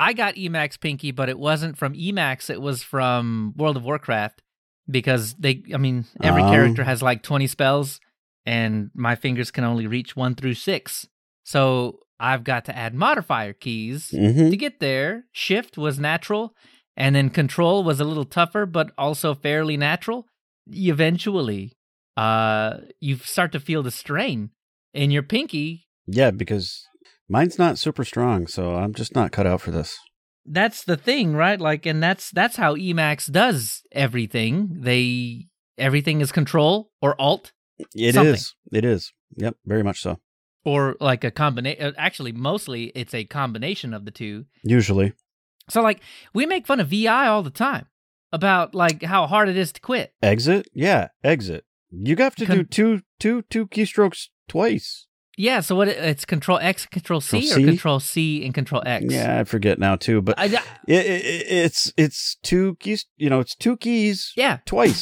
I got Emacs Pinky, but it wasn't from Emacs. It was from World of Warcraft because they, I mean, every Oh. character has like 20 spells and my fingers can only reach one through six. So I've got to add modifier keys hmm to get there. Shift was natural and then control was a little tougher, but also fairly natural. Eventually, uh, you start to feel the strain in your pinky Yeah, because mine's not super strong, so I'm just not cut out for this. that's the thing, right? Like, and that's that's how Emacs does everything. They everything is control or alt It is. Something. It is. Yep, very much so. or like a combination. Uh, actually, mostly it's a combination of the two. Usually. So, like, we make fun of VI all the time about like how hard it is to quit. Exit? Yeah, exit. You have to do two two two keystrokes twice. Yeah. So what? It's Control X, Control C, Control or C? Control C and Control X. Yeah, I forget now too, but I, it, it, it's it's two keys, you know, it's two keys yeah. twice.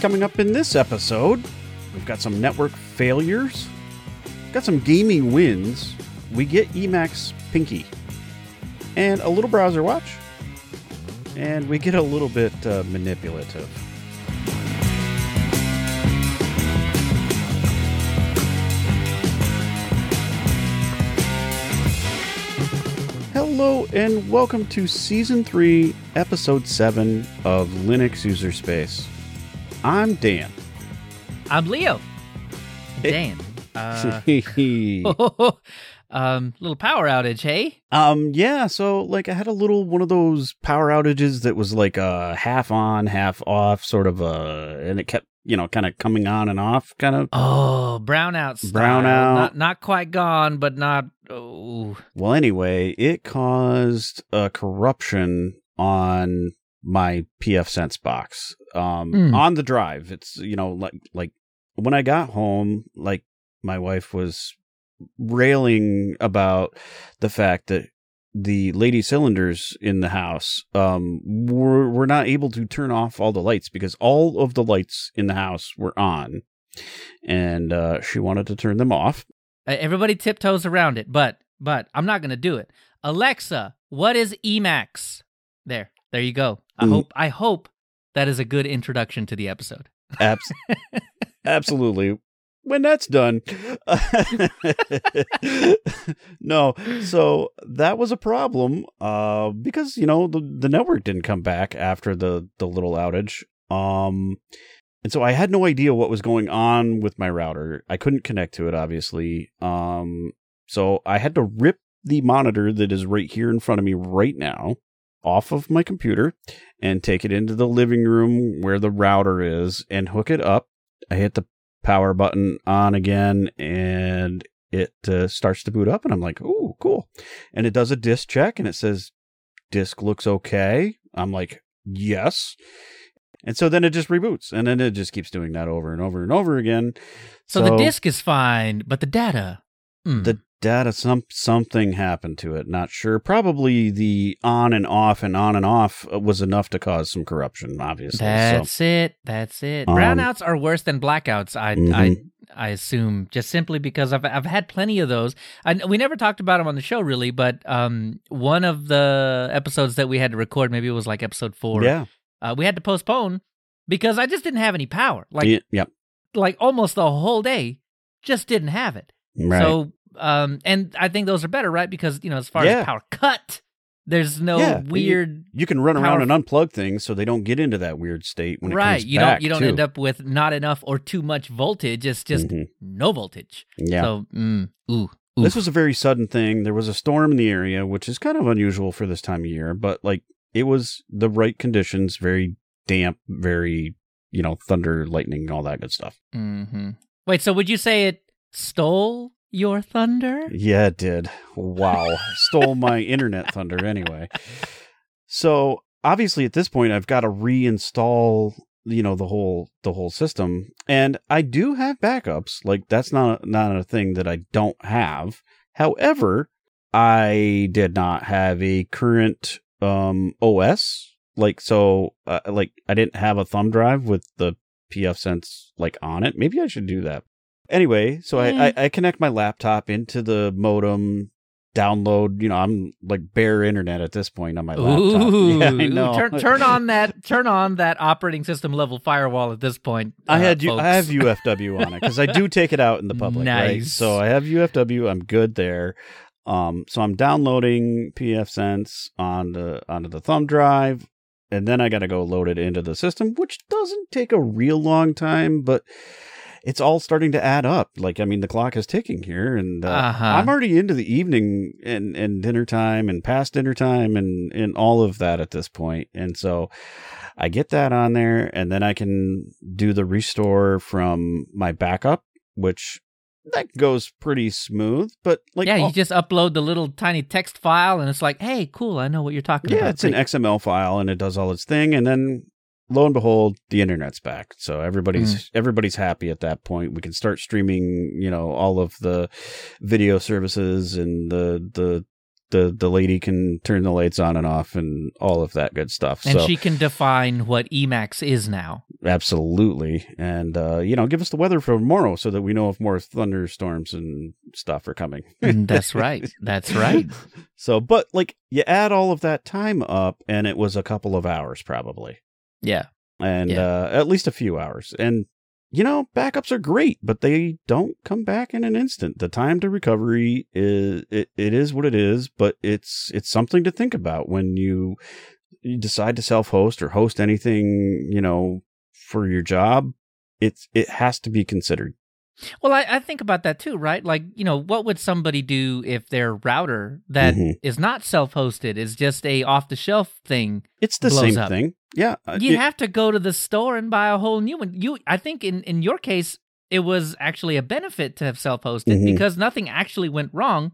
Coming up in this episode, we've got some network failures, got some gaming wins, we get Emacs Pinky, and a little browser watch, and we get a little bit uh, manipulative. Hello and welcome to Season 3, Episode 7 of Linux User Space. I'm Dan. I'm Leo. Dan. Uh, um, little power outage. Hey. um, yeah, so like I had a little one of those power outages that was like a half on, half off sort of uh and it kept, you know, kind of coming on and off kind of. Oh, brownout. Style. Brownout. Not not quite gone, but not. Oh. Well, anyway, it caused a corruption on my pfSense box. Um, Hmm. on the drive. It's you know like like when I got home, like my wife was railing about the fact that the lady cylinders in the house um were were not able to turn off all the lights because all of the lights in the house were on and uh she wanted to turn them off Everybody tiptoes around it, but but I'm not gonna do it. Alexa, what is Emacs? There, there you go. I Mm. hope I hope that is a good introduction to the episode. Abs- absolutely. When that's done. no. So that was a problem uh because you know the the network didn't come back after the the little outage. Um and so I had no idea what was going on with my router. I couldn't connect to it obviously. Um so I had to rip the monitor that is right here in front of me right now off of my computer and take it into the living room where the router is and hook it up. I hit the power button on again and it uh, starts to boot up and I'm like, "Ooh, cool." And it does a disk check and it says disk looks okay. I'm like, "Yes." And so then it just reboots and then it just keeps doing that over and over and over again. So, the disk is fine, but the data. hmm. the data some something happened to it not sure probably the on and off and on and off uh, was enough to cause some corruption obviously That's so it. That's it. Um, Brownouts are worse than blackouts. I I Mhm. I assume just simply because I've I've had plenty of those. I, we never talked about them on the show really, but um, one of the episodes that we had to record, maybe it was like episode four. yeah uh, we had to postpone because I just didn't have any power. Like yeah, yep like almost the whole day, just didn't have it. right So um, and I think those are better, right? Because you know, as far Yeah. as power cut, there's no Yeah, weird. you can run around and unplug things so they don't get into that weird state when it right, you don't you don't too. end up with not enough or too much voltage. It's just Mhm. no voltage. yeah So, mm, ooh, this was a very sudden thing there was a storm in the area which is kind of unusual for this time of year but like it was the right conditions very damp very you know thunder lightning all that good stuff hmm Wait, so would you say it stole your thunder? Yeah, it did. Wow. Stole my internet thunder anyway. So obviously at this point I've got to reinstall you know the whole the whole system and I do have backups like that's not not a thing that I don't have however I did not have a current um OS like so uh, like I didn't have a thumb drive with the pfSense like on it. Maybe I should do that. Anyway, so I, I, I connect my laptop into the modem, download. You know, I'm like bare internet at this point on my laptop. Ooh, yeah, I know. turn turn on that turn on that operating system level firewall at this point. I uh, had you. I have. UFW on it because I do take it out in the public. Right? Nice. So I have UFW. I'm good there. Um, so I'm downloading pfSense on the onto the thumb drive, and then I got to go load it into the system, which doesn't take a real long time, but it's all starting to add up. Like I mean, the clock is ticking here, and uh, Uh-huh. I'm already into the evening and and dinner time and past dinner time and and all of that at this point. and so. I get that on there, and then I can do the restore from my backup, which that goes pretty smooth. But like, yeah, all- you just upload the little tiny text file, and it's like, hey, cool, I know what you're talking yeah, about. Yeah, it's an XML file, and it does all its thing, and then lo and behold, the internet's back. So everybody's Mm. everybody's happy at that point. We can start streaming, you know, all of the video services, and the the the the lady can turn the lights on and off, and all of that good stuff. and so she can define what Emacs is now. Absolutely. And, uh, you know, give us the weather for tomorrow so that we know if more thunderstorms and stuff are coming. Mm, That's right. That's right. So, but like you add all of that time up and it was a couple of hours probably. Yeah. And, Yeah. uh, at least a few hours. And, you know, backups are great, but they don't come back in an instant. The time to recovery is, it, it is what it is, but it's, it's something to think about when you, you decide to self-host or host anything, you know, for your job. It's, it has to be considered. Well, I, I think about that too, right? Like, you know, what would somebody do if their router that is Mhm. not self-hosted is just a off-the-shelf thing? It's the same up. thing. Yeah. uh, You it- have to go to the store and buy a whole new one. You, I think, in in your case, it was actually a benefit to have self-hosted Mhm. because nothing actually went wrong.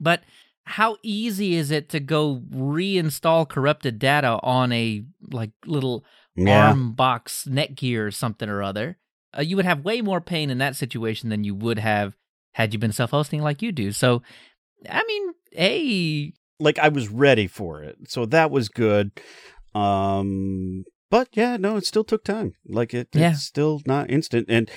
But how easy is it to go reinstall corrupted data on a like little yeah. arm box netgear or something or other. Uh, you would have way more pain in that situation than you would have had you been self-hosting like you do. So, I mean, hey, like I was ready for it. So that was good. Um but yeah, no, it still took time. Like it, Yeah. it's still not instant. And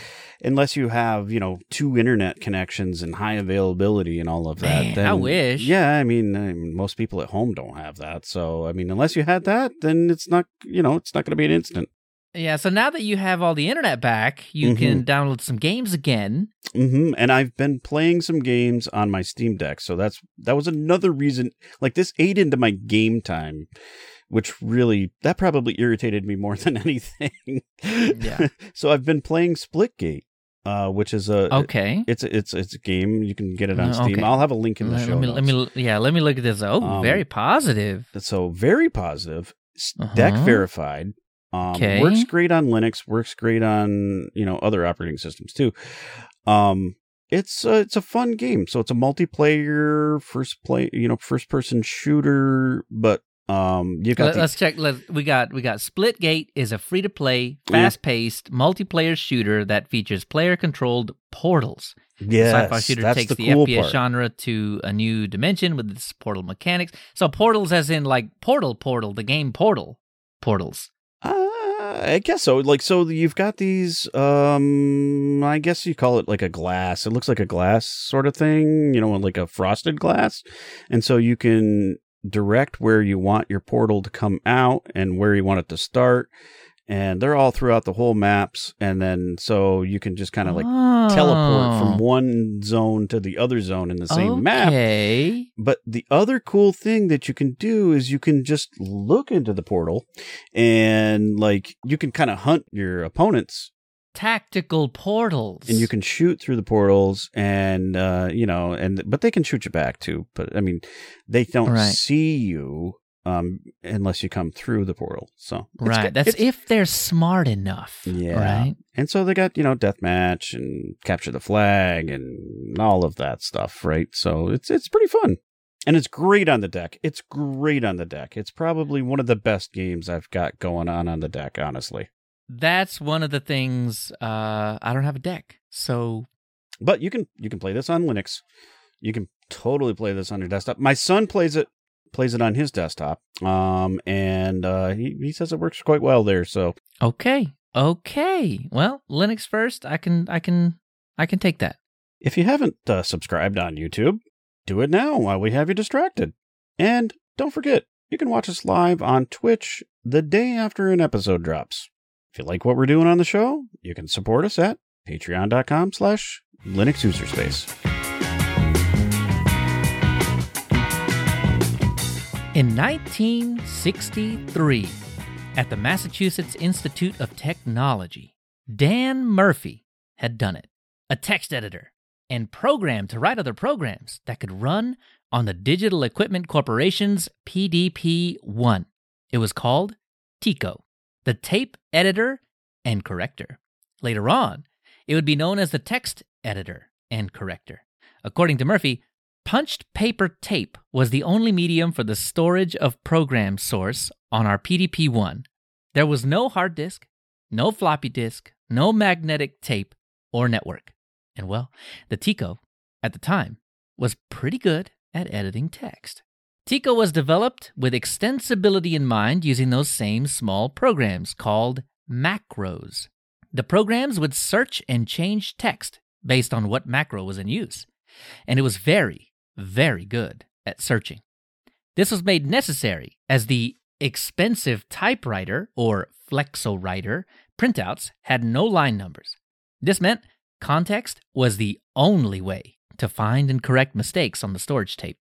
unless you have, you know, two internet connections and high availability and all of that, Man, then I wish. Yeah, I mean, I mean, most people at home don't have that. So I mean, unless you had that, then it's not, you know, it's not going to be an instant. Yeah. So now that you have all the internet back, you can download some games again. hmm And I've been playing some games on my Steam Deck, so that's that was another reason. Like this ate into my game time, which really that probably irritated me more than anything. Yeah. so I've been playing Splitgate, uh, which is a Okay. it's a, it's it's a game you can get it on Uh, Steam. okay. I'll have a link in the Let, show let me, notes. let me, yeah, let me look at this. Oh, Um, very positive. So very positive. Uh-huh. Deck verified. Um, Okay. Works great on Linux. Works great on you know other operating systems too. Um, it's uh, it's a fun game. So it's a multiplayer first play you know first person shooter, but um you got Let, the, us check. Let, we got we got Splitgate is a free to play, fast paced multiplayer shooter that features player controlled portals. yes, The sci-fi shooter takes the the, cool FPS part. genre to a new dimension with its portal mechanics. So portals, as in like Portal, Portal, the game Portal, portals. I guess so. Like, so you've got these, um, I guess you call it like a glass. It looks like a glass sort of thing, you know, like a frosted glass. And so you can direct where you want your portal to come out and where you want it to start. And they're all throughout the whole maps. And then so you can just kind of like teleport from Oh. one zone to the other zone in the same map. But the other cool thing that you can do is you can just look into the portal and like you can kind of hunt your opponents Tactical portals. and you can shoot through the portals and uh you know and but they can shoot you back too but i mean they don't Right. see you um unless you come through the portal so Right. good. That's It's- if they're smart enough. Yeah. Right. and so they got you know deathmatch and capture the flag and all of that stuff right so it's it's pretty fun and it's great on the deck it's great on the deck it's probably one of the best games i've got going on on the deck honestly That's one of the things. Uh, I don't have a deck, so but you can you can play this on linux you can totally play this on your desktop my son plays it plays it on his desktop. Um, and uh, he he says it works quite well there. So Okay. Okay. Well, Linux first. I can I can I can take that. if you haven't uh, subscribed on YouTube, do it now while we have you distracted. And don't forget, you can watch us live on Twitch the day after an episode drops. If you like what we're doing on the show, you can support us at patreon.com slash Linux In 1963, at the Massachusetts Institute of Technology, Dan Murphy had done it. A text editor and programmed to write other programs that could run on the Digital Equipment Corporation's PDP 1. It was called TECO, the tape editor and corrector. Later on, it would be known as the text editor and corrector. According to Murphy, punched paper tape was the only medium for the storage of program source on our PDP 1. There was no hard disk, no floppy disk, no magnetic tape or network. And well, the TECO at the time was pretty good at editing text. TECO was developed with extensibility in mind using those same small programs called macros. The programs would search and change text based on what macro was in use, and it was very, very good at searching. This was made necessary as the expensive typewriter or flexowriter printouts had no line numbers. This meant context was the only way to find and correct mistakes on the storage tape.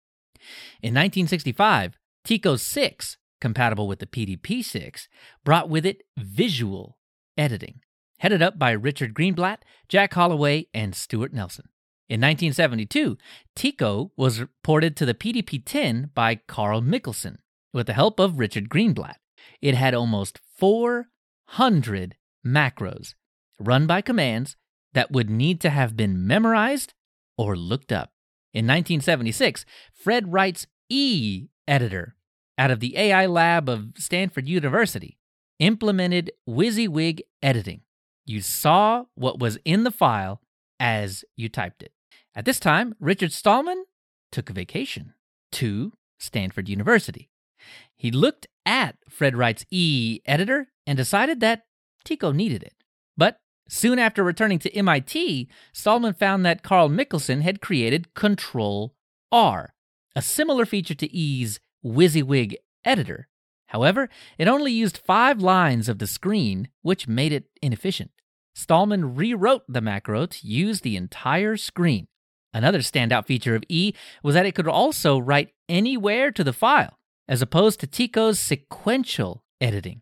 In 1965, TECO 6, compatible with the PDP 6, brought with it visual editing, headed up by Richard Greenblatt, Jack Holloway, and Stuart Nelson. In 1972, TECO was ported to the PDP 10 by Carl Mikkelsen with the help of Richard Greenblatt. It had almost 400 macros run by commands that would need to have been memorized or looked up. In 1976, Fred Wright's E editor out of the AI lab of Stanford University implemented WYSIWYG editing. You saw what was in the file as you typed it. At this time, Richard Stallman took a vacation to Stanford University. He looked at Fred Wright's E editor and decided that TECO needed it. But soon after returning to MIT, Stallman found that Carl Mikkelsen had created Control R, a similar feature to E's WYSIWYG editor. However, it only used five lines of the screen, which made it inefficient. Stallman rewrote the macro to use the entire screen. Another standout feature of E was that it could also write anywhere to the file, as opposed to TECO's sequential editing.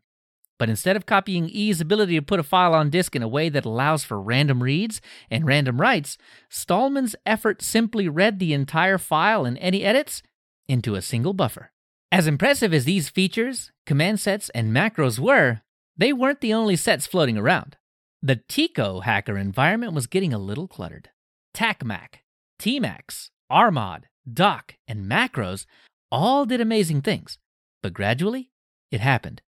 But instead of copying E's ability to put a file on disk in a way that allows for random reads and random writes, Stallman's effort simply read the entire file and any edits into a single buffer. As impressive as these features, command sets, and macros were, they weren't the only sets floating around. The TECO hacker environment was getting a little cluttered. TacMac, Tmax, Armod, Doc, and macros all did amazing things, but gradually it happened.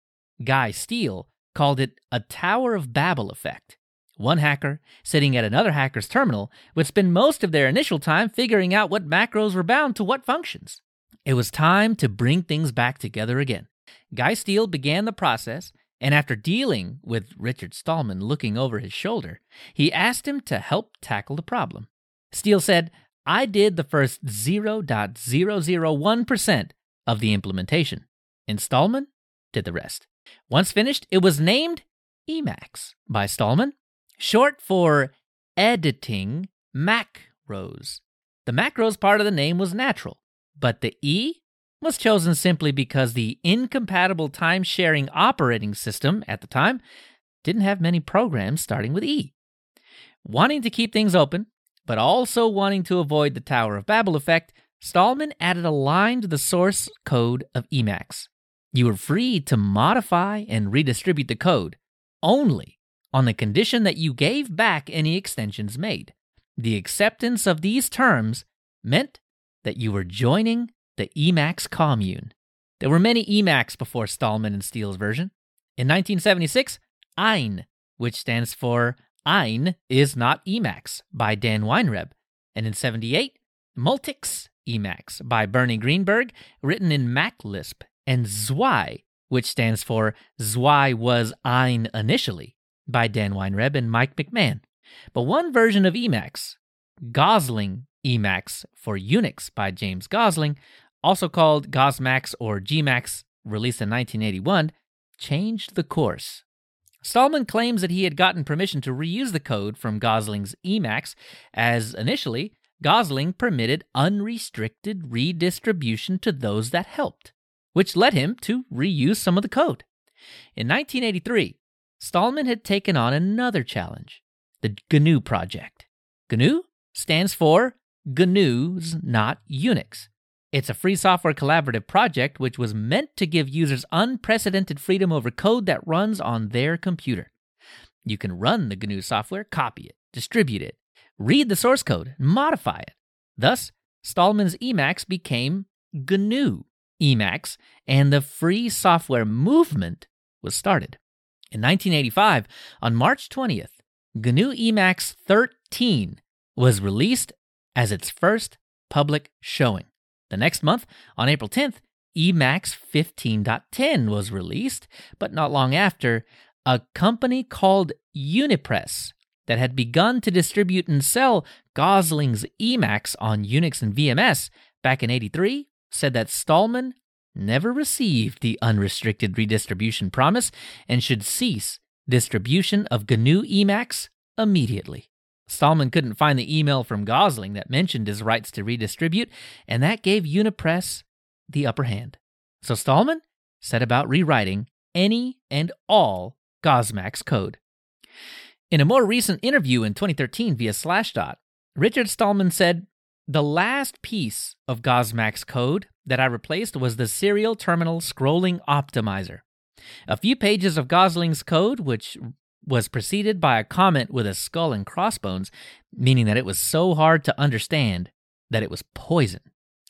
Guy Steele called it a Tower of Babel effect. One hacker, sitting at another hacker's terminal, would spend most of their initial time figuring out what macros were bound to what functions. It was time to bring things back together again. Guy Steele began the process, and after dealing with Richard Stallman looking over his shoulder, he asked him to help tackle the problem. Steele said, I did the first 0.001% of the implementation, Stallman did the rest. Once finished, it was named Emacs by Stallman, short for editing macros. The macros part of the name was natural, but the E was chosen simply because the incompatible time sharing operating system at the time didn't have many programs starting with E. Wanting to keep things open, but also wanting to avoid the Tower of Babel effect, Stallman added a line to the source code of Emacs. You were free to modify and redistribute the code only on the condition that you gave back any extensions made. The acceptance of these terms meant that you were joining the Emacs commune. There were many Emacs before Stallman and Steele's version. In 1976, Ein, which stands for Ein is not Emacs by Dan Weinreb. And in 78, Multics Emacs by Bernie Greenberg, written in MacLisp, and Zwei, which stands for Zwei was ein initially, by Dan Weinreb and Mike McMahon. But one version of Emacs, Gosling Emacs for Unix by James Gosling, also called Gosmacs or Gmacs, released in 1981, changed the course. Stallman claims that he had gotten permission to reuse the code from Gosling's Emacs, as initially, Gosling permitted unrestricted redistribution to those that helped, which led him to reuse some of the code. In 1983, Stallman had taken on another challenge the GNU project. GNU stands for GNU's Not Unix. It's a free software collaborative project which was meant to give users unprecedented freedom over code that runs on their computer. You can run the GNU software, copy it, distribute it, read the source code, and modify it. Thus, Stallman's Emacs became GNU Emacs, and the free software movement was started. In 1985, on March 20th, GNU Emacs 13 was released as its first public showing. The next month, on April 10th, Emacs 15.10 was released, but not long after, a company called Unipress that had begun to distribute and sell Gosling's Emacs on Unix and VMS back in 83 said that Stallman never received the unrestricted redistribution promise and should cease distribution of GNU Emacs immediately. Stallman couldn't find the email from Gosling that mentioned his rights to redistribute, and that gave Unipress the upper hand. So Stallman set about rewriting any and all Gosmacs code. In a more recent interview in 2013 via Slashdot, Richard Stallman said, The last piece of Gosmacs code that I replaced was the serial terminal scrolling optimizer. A few pages of Gosling's code, which was preceded by a comment with a skull and crossbones, meaning that it was so hard to understand that it was poison.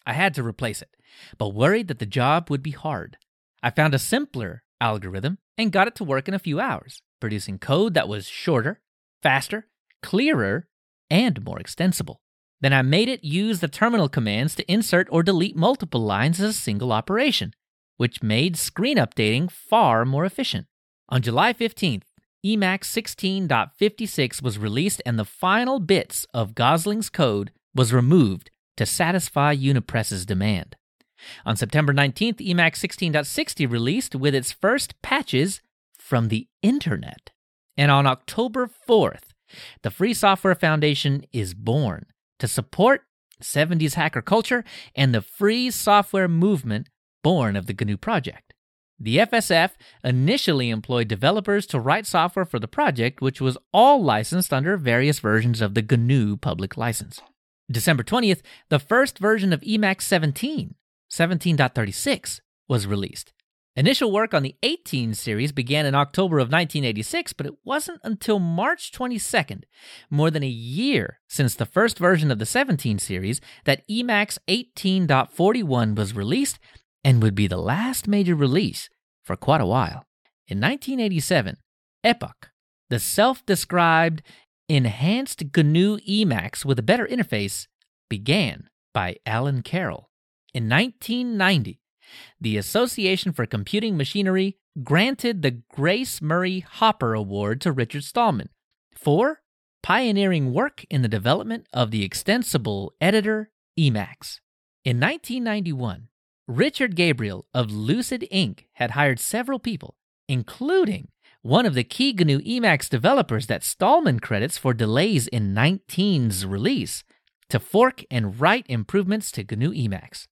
I had to replace it, but worried that the job would be hard. I found a simpler algorithm and got it to work in a few hours, producing code that was shorter, faster, clearer, and more extensible. Then I made it use the terminal commands to insert or delete multiple lines as a single operation, which made screen updating far more efficient. On July 15th, Emacs 16.56 was released and the final bits of Gosling's code was removed to satisfy Unipress's demand. On September 19th, Emacs 16.60 released with its first patches from the internet. And on October 4th, the Free Software Foundation is born to support 70s hacker culture and the free software movement born of the GNU project. The FSF initially employed developers to write software for the project, which was all licensed under various versions of the GNU public license. December 20th, the first version of Emacs 17, 17.36, was released. Initial work on the 18 series began in October of 1986, but it wasn't until March 22nd, more than a year since the first version of the 17 series, that Emacs 18.41 was released and would be the last major release for quite a while. In 1987, Epoch, the self described enhanced GNU Emacs with a better interface, began by Alan Carroll. In 1990, the Association for Computing Machinery granted the Grace Murray Hopper Award to Richard Stallman for pioneering work in the development of the extensible editor Emacs. In 1991, Richard Gabriel of Lucid Inc. had hired several people, including one of the key GNU Emacs developers that Stallman credits for delays in 19's release, to fork and write improvements to GNU Emacs.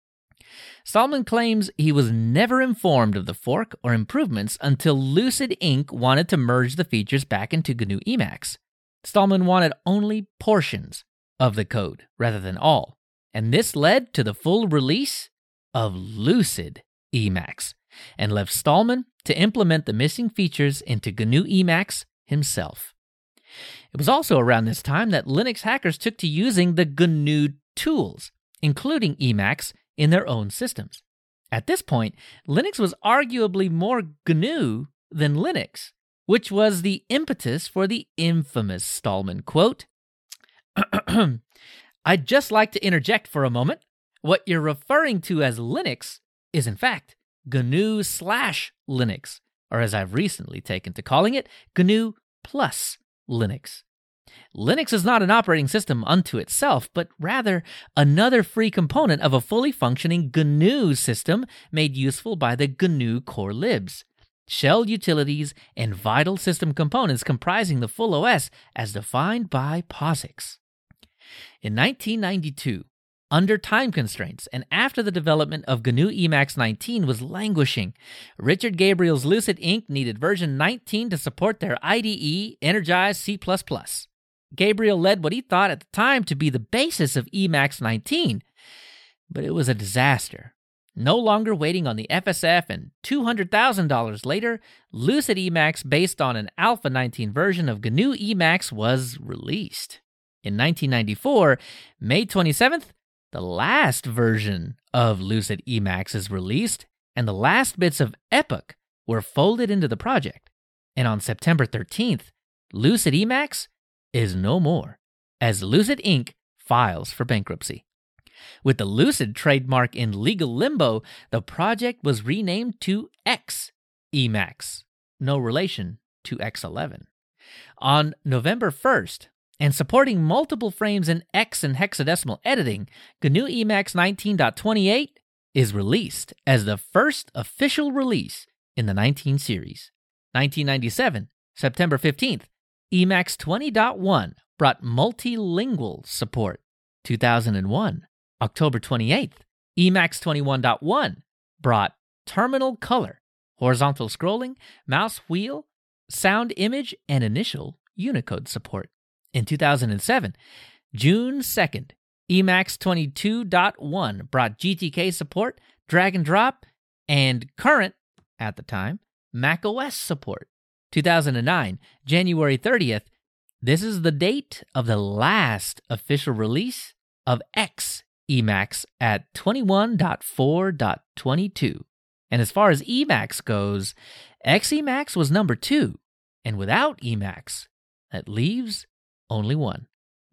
Stallman claims he was never informed of the fork or improvements until Lucid Inc. wanted to merge the features back into GNU Emacs. Stallman wanted only portions of the code rather than all, and this led to the full release of Lucid Emacs and left Stallman to implement the missing features into GNU Emacs himself. It was also around this time that Linux hackers took to using the GNU tools, including Emacs, in their own systems. At this point, Linux was arguably more GNU than Linux, which was the impetus for the infamous Stallman quote I'd just like to interject for a moment What you're referring to as Linux is, in fact, GNU slash Linux, or as I've recently taken to calling it, GNU plus Linux. Linux is not an operating system unto itself, but rather another free component of a fully functioning GNU system made useful by the GNU core libs. Shell utilities and vital system components comprising the full OS as defined by POSIX. In 1992, under time constraints and after the development of GNU Emacs 19 was languishing, Richard Gabriel's Lucid Inc. needed version 19 to support their IDE Energize C++. Gabriel led what he thought at the time to be the basis of Emacs 19, but it was a disaster. No longer waiting on the FSF and $200,000 later, Lucid Emacs, based on an Alpha 19 version of GNU Emacs, was released. In 1994, May 27th, the last version of Lucid Emacs is released, and the last bits of Epic were folded into the project. And on September 13th, Lucid Emacs is no more, as Lucid Inc. files for bankruptcy. With the Lucid trademark in legal limbo, the project was renamed to X Emacs, no relation to X11. On November 1st, and supporting multiple frames in X and hexadecimal editing, GNU Emacs 19.28 is released as the first official release in the 19 series. 1997, September 15th, Emacs 20.1 brought multilingual support. 2001, October 28th, Emacs 21.1 brought terminal color, horizontal scrolling, mouse wheel, sound image, and initial Unicode support. In 2007, June 2nd, Emacs 22.1 brought GTK support, drag and drop, and current, at the time, macOS support. 2009, January 30th, this is the date of the last official release of X Emacs at 21.4.22. And as far as Emacs goes, X Emacs was number two. And without Emacs, that leaves only one.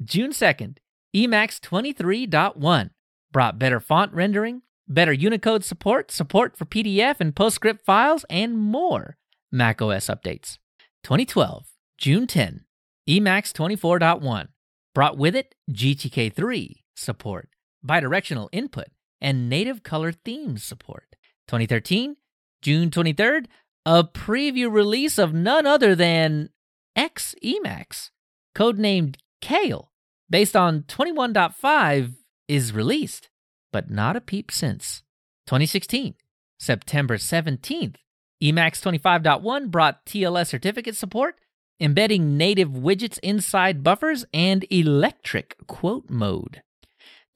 June 2nd, Emacs 23.1 brought better font rendering, better Unicode support, support for PDF and PostScript files, and more macOS updates. 2012, June 10, Emacs 24.1 brought with it GTK3 support, bidirectional input, and native color themes support. 2013, June 23rd, a preview release of none other than X Emacs, codenamed Kale, based on 21.5, is released, but not a peep since. 2016, September 17th, Emacs 25.1 brought TLS certificate support, embedding native widgets inside buffers, and electric quote mode.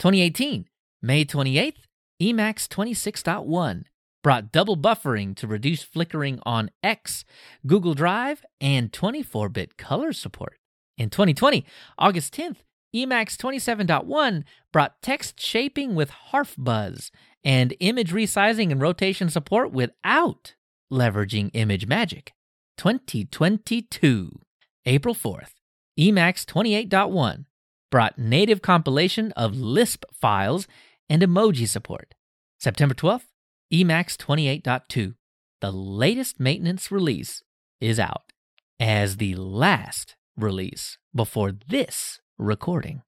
2018, May 28th, Emacs 26.1 brought double buffering to reduce flickering on X, Google Drive, and 24 bit color support. In 2020, August 10th, Emacs 27.1 brought text shaping with HarfBuzz and image resizing and rotation support without leveraging ImageMagick. 2022, April 4th, Emacs 28.1 brought native compilation of Lisp files and emoji support. September 12th, Emacs 28.2. The latest maintenance release is out as the last release before this recording.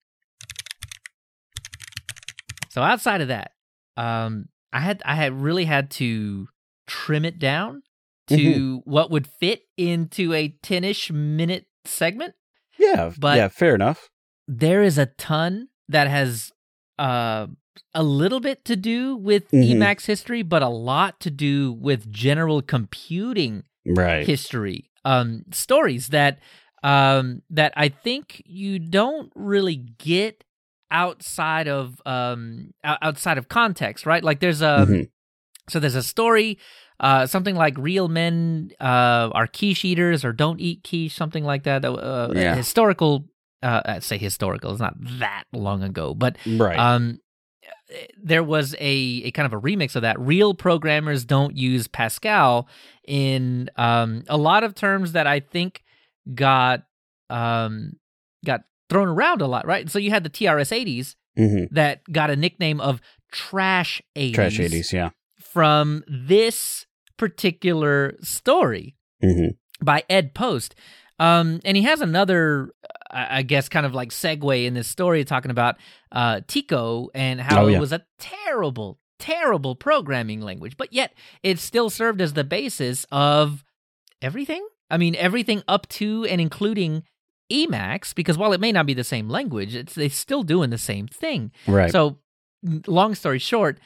So outside of that, um, I had I had really had to trim it down to mm-hmm. what would fit into a 10ish minute segment. Yeah, but yeah, fair enough. There is a ton that has uh, a little bit to do with mm-hmm. Emacs history, but a lot to do with general computing right. history. Um, stories that um, that I think you don't really get outside of um, outside of context, right? Like there's a mm-hmm. so there's a story uh, something like real men uh, are quiche eaters or don't eat quiche, something like that. Uh, yeah. Historical, uh, say historical. It's not that long ago, but right. Um, there was a, a kind of a remix of that. Real programmers don't use Pascal in um, a lot of terms that I think got um, got thrown around a lot, right? So you had the TRS-80s mm-hmm. that got a nickname of trash 80s, Trash 80s, yeah. from this particular story hmm by Ed Post. Um, and he has another, I I guess, kind of like segue in this story talking about uh, TECO and how Oh, yeah. it was a terrible, terrible programming language, but yet it still served as the basis of everything. I mean, everything up to and including Emacs, because while it may not be the same language, it's they're still doing the same thing. Right. So, long story short,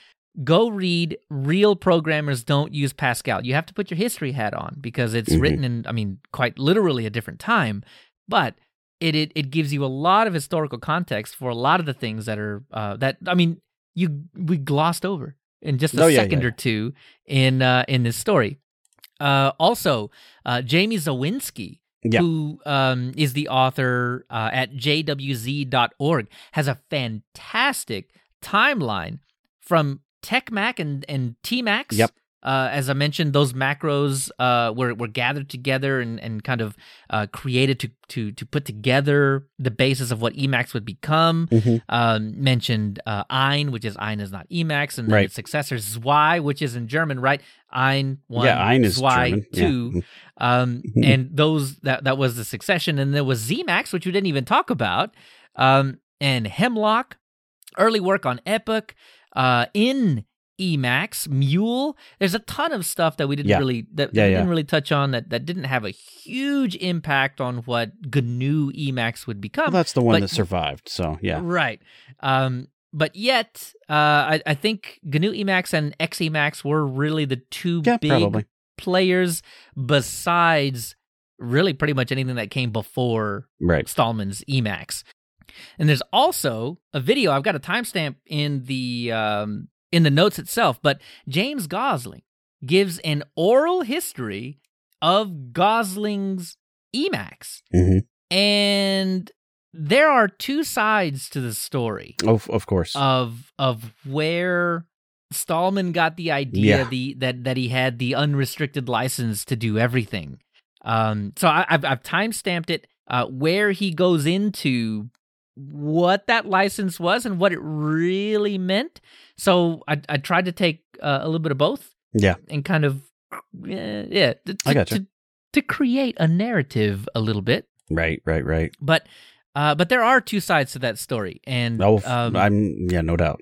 go read Real Programmers Don't Use Pascal. You have to put your history hat on because it's Mhm. written in, I mean, quite literally a different time, but it, it it gives you a lot of historical context for a lot of the things that are uh, that I mean you we glossed over in just a Oh, yeah, second yeah, or two in uh, in this story. Uh, also, uh, Jamie Zawinski, Yeah. who um, is the author uh, at jwz.org, has a fantastic timeline from TechMac and, and TMacs. Yep. Uh, as I mentioned, those macros uh, were were gathered together and, and kind of uh, created to to to put together the basis of what Emacs would become. Mhm. Um, mentioned uh, Ein, which is Ein is not Emacs, and then Right. its successor Zwei, which is in German, right? Ein one, Yeah, Ein is Zwei German. Yeah. two, um, and those that that was the succession, and there was Zmacs, which we didn't even talk about, um, and Hemlock, early work on Epic, uh, in Emacs, Mule. There's a ton of stuff that we didn't Yeah. really that Yeah, we yeah. didn't really touch on that that didn't have a huge impact on what GNU Emacs would become. Well, that's the one but- that survived. So, yeah. Right. Um, but yet, uh, I, I think GNU Emacs and XEmacs were really the two big probably. players besides really pretty much anything that came before Right. Stallman's Emacs. And there's also a video. I've got a timestamp in the um, in the notes itself, but James Gosling gives an oral history of Gosling's Emacs, hmm and there are two sides to the story Oh, of course. of of where Stallman got the idea Yeah. the that that he had the unrestricted license to do everything. Um, so I, I've I've time stamped it uh, where he goes into what that license was and what it really meant. So I I tried to take uh, a little bit of both yeah. and kind of yeah yeah to, I gotcha. to, to create a narrative a little bit. Right, right, right. But uh, but there are two sides to that story, and Oh, um, I'm, yeah, no doubt.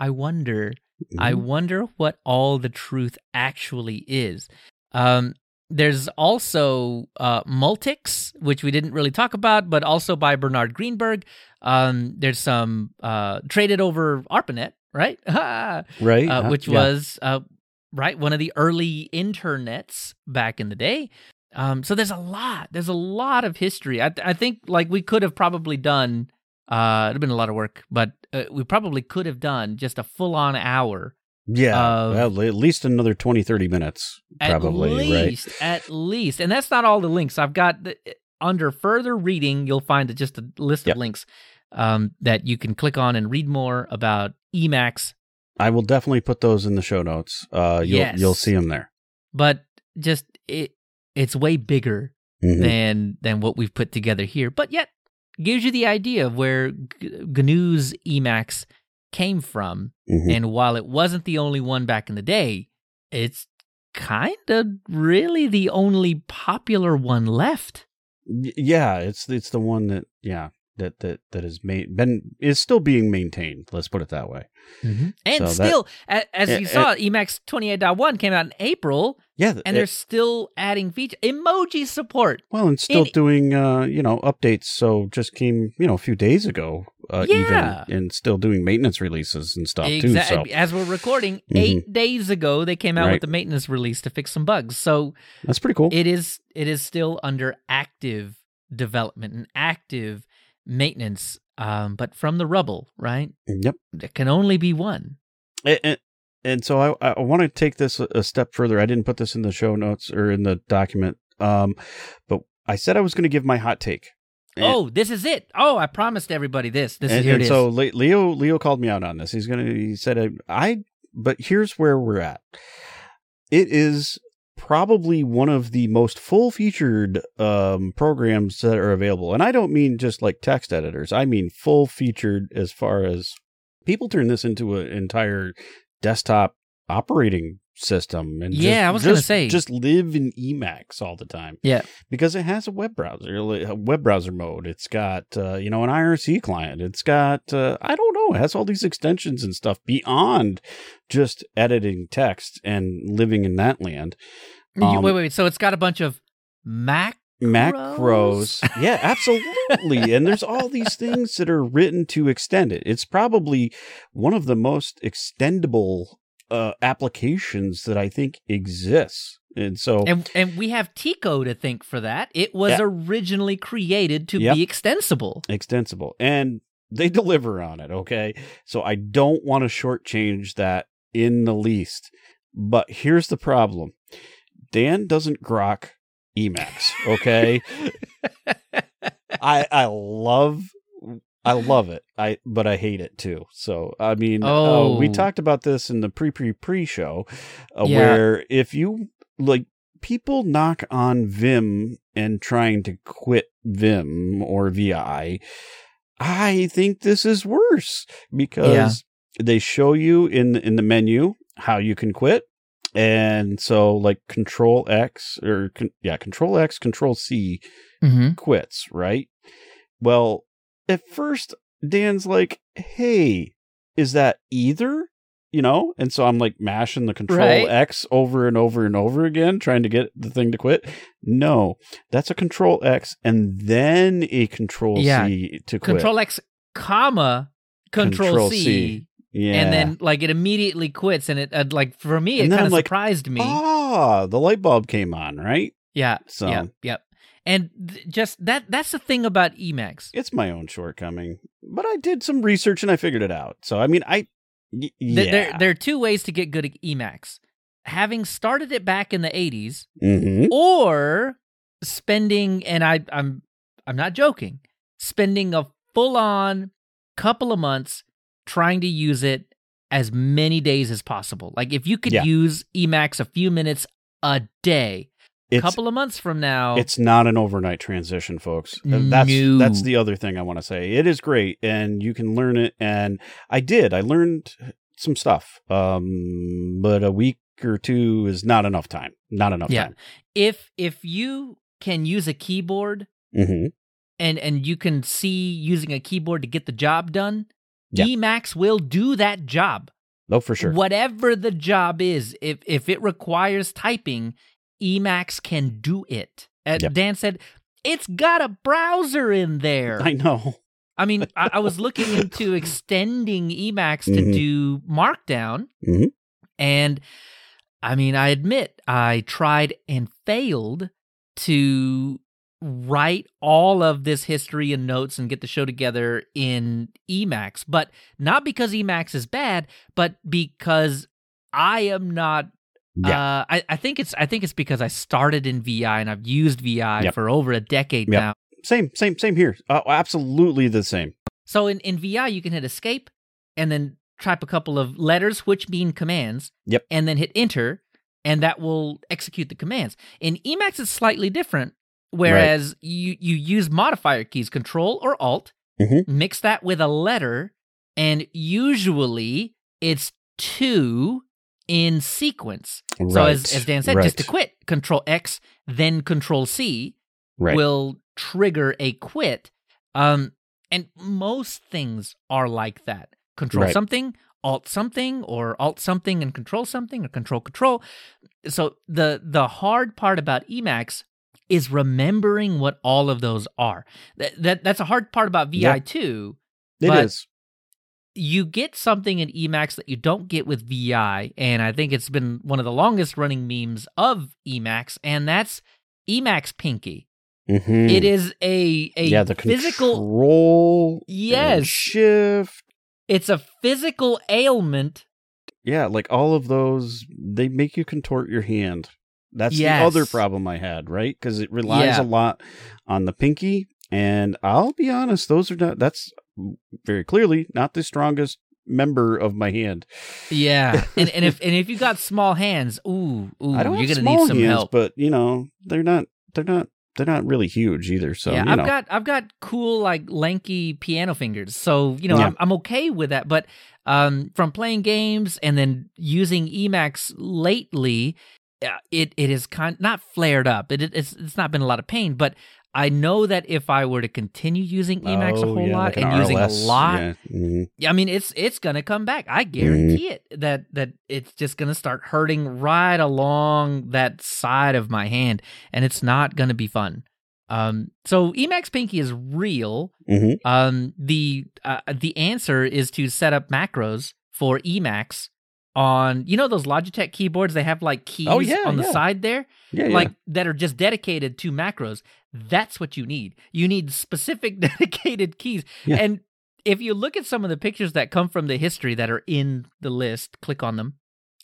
I wonder I Mhm. wonder what all the truth actually is. Um, there's also uh, Multics, which we didn't really talk about, but also by Bernard Greenberg. Um, there's some uh, traded over ARPANET, right? right. uh, which yeah. was uh, right one of the early internets back in the day. Um, so there's a lot. There's a lot of history. I, I think like we could have probably done. Uh, it'd have been a lot of work, but uh, we probably could have done just a full on hour Yeah. well, at least another 20, 30 minutes, probably, at right? least, at least, and that's not all the links I've got. The, under further reading, you'll find just a list Yep. of links um, that you can click on and read more about Emacs. I will definitely put those in the show notes. Uh, you'll, Yes. you'll see them there. But just it, it's way bigger Mhm. than than what we've put together here. But yet gives you the idea of where G- GNU's Emacs came from. Mhm. And while it wasn't the only one back in the day, it's kind of really the only popular one left. Yeah, it's it's the one that yeah that that that has made been is still being maintained. Let's put it that way. And So still, a- as Eh, you eh, saw, Emacs 28.1 came out in April, Yeah, and it- they're still adding feature emoji support. well, and still in- doing uh you know updates. So just came you know a few days ago, uh, Yeah. even and still doing maintenance releases and stuff too. So As we're recording, Mhm. eight days ago, they came out Right. with the maintenance release to fix some bugs. So that's pretty cool. it is it is still under active development and active maintenance. Um, but from the rubble, right? yep. There can only be one. And, and, and so I, I want to take this a, a step further. I didn't put this in the show notes or in the document, um, but I said I was going to give my hot take. And- oh, this is it. Oh, I promised everybody this. This and, is here and it is. so Le- Leo Leo called me out on this. He's gonna. He said, I, "I." But here's where we're at. It is probably one of the most full featured um, programs that are available, and I don't mean just like text editors. I mean full featured as far as people turn this into an entire desktop operating system and Yeah, just, I was gonna just- say. just live in emacs all the time Yeah. because it has a web browser a web browser mode it's got uh, you know an irc client it's got uh, i don't know it has all these extensions and stuff beyond just editing text and living in that land Um, wait, wait, wait. So it's got a bunch of Mac. macros. yeah, absolutely. and there's all these things that are written to extend it. It's probably one of the most extendable uh, applications that I think exists. And so, And and we have TECO to thank for that. It was Yeah. originally created to Yep. be extensible. extensible. And they deliver on it, okay? So I don't want to shortchange that in the least. But here's the problem Dan doesn't grok Emacs, okay? I I love I love it. I but I hate it too. So I mean, uh, we Oh. talked about this in the pre pre pre show, uh, Yeah. where if you like people knock on Vim and trying to quit Vim or VI, I think this is worse because they show you in in the menu how you can quit. And so like control X or yeah, control X, control C Mm-hmm. quits, right? Well, at first, Dan's like, hey, is that either? You know? And so I'm like mashing the control Right. X over and over and over again, trying to get the thing to quit. No, that's a control X and then a control Yeah. C to quit. Control X, comma, Control, Control C, C. yeah. and then like it immediately quits. And it uh, like for me, it kind of like, surprised me. ah, the light bulb came on, right? yeah. So Yeah. Yep. And th- just that that's the thing about Emacs. it's my own shortcoming, but I did some research and I figured it out. So I mean, I y- There- yeah. There, there are two ways to get good at Emacs. Having started it back in the 80s Mhm. or spending and I I'm I'm not joking, spending a full-on couple of months trying to use it as many days as possible. Like if you could Yeah. use Emacs a few minutes a day, a couple of months from now, It's not an overnight transition, folks. Uh, That's No. that's the other thing I want to say. It is great, and you can learn it. And I did. I learned some stuff, um, but a week or two is not enough time. Not enough Yeah. time. if if you can use a keyboard hmm and and you can see using a keyboard to get the job done, Yeah. Emacs will do that job. Oh, for sure. Whatever the job is, if if it requires typing, Emacs can do it. Uh, Yep. Dan said it's got a browser in there. I know. I mean, I, I was looking into extending Emacs to Mhm. do Markdown, Mhm. and I mean, I admit I tried and failed to write all of this history and notes and get the show together in Emacs, but not because Emacs is bad, but because I am not. Yeah. Uh, I, I think it's I think it's because I started in VI and I've used VI Yep. for over a decade Yep. now. Same. Same. Same here. Uh, absolutely the same. So in, in VI, you can hit escape and then type a couple of letters, which mean commands. Yep. And then hit enter, and that will execute the commands. In Emacs, it's slightly different, whereas you, you use modifier keys, Control or Alt, Mhm. mix that with a letter, and usually it's two in sequence. So as, as Dan said, right. just to quit, Control X, then Control C, right. will trigger a quit. Um, and most things are like that. Control Right. something, alt something, or alt something and control something, or control control. So the the hard part about Emacs is remembering what all of those are. That, that that's a hard part about VI Yeah. too. It is. You get something in Emacs that you don't get with VI, and I think it's been one of the longest running memes of Emacs, and that's Emacs Pinky. Mhm. It is a a yeah, the physical. control. and Yes. Shift. It's a physical ailment. Yeah, like all of those, they make you contort your hand. That's Yes. the other problem I had, right? Because it relies Yeah. a lot on the pinky, and I'll be honest, those are not. That's very clearly not the strongest member of my hand. Yeah, and and if and if you got small hands, ooh, ooh, I don't you're gonna need some hands, help. but you know they're not. They're not they're not really huge either. So yeah, I've know. got I've got cool like lanky piano fingers, so you know Yeah. I'm I'm okay with that. But um, from playing games and then using Emacs lately, uh, it it is kind not flared up. It it's it's not been a lot of pain, but I know that if I were to continue using Emacs a Oh, whole yeah, lot like an and using a lot, Yeah. mhm. I mean, it's it's gonna come back. I guarantee it. That that it's just gonna start hurting right along that side of my hand, and it's not gonna be fun. Um, so Emacs Pinky is real. Mhm. Um, the uh, the answer is to set up macros for Emacs on you know those Logitech keyboards. They have like keys Oh, yeah, on the yeah. side there Yeah, like that are just dedicated to macros. That's what you need. You need specific dedicated keys. And if you look at some of the pictures that come from the history that are in the list, click on them,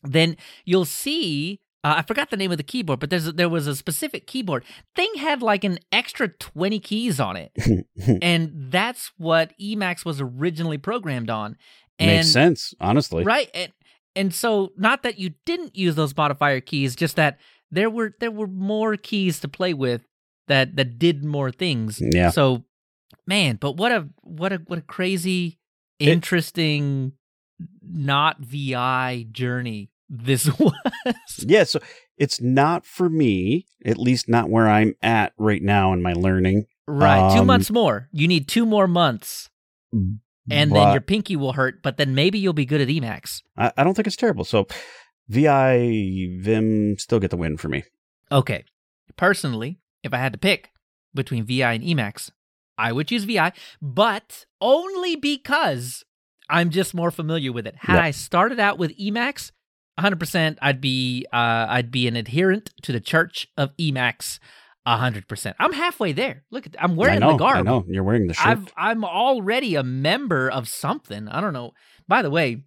then you'll see. Uh, I forgot the name of the keyboard, but there's there was a specific keyboard. Thing had like an extra twenty keys on it, and that's what Emacs was originally programmed on. And Makes sense, honestly. right and and so not that you didn't use those modifier keys just that there were there were more keys to play with that that did more things Yeah. so man but what a what a what a crazy It- interesting not vi journey this was Yeah, so it's not for me, at least not where I'm at right now in my learning. right two Um, months more you need two more months and then your pinky will hurt but then maybe you'll be good at emacs I, I don't think it's terrible. So VI Vim still get the win for me. Okay. Personally, if I had to pick between VI and Emacs, I would choose VI, but only because I'm just more familiar with it. Had Yeah. I started out with Emacs, 100% I'd be uh, I'd be an adherent to the Church of Emacs 100%. I'm halfway there. Look at I'm wearing I know, the garb. I know. You're wearing the shirt. I've I'm already a member of something. I don't know. By the way,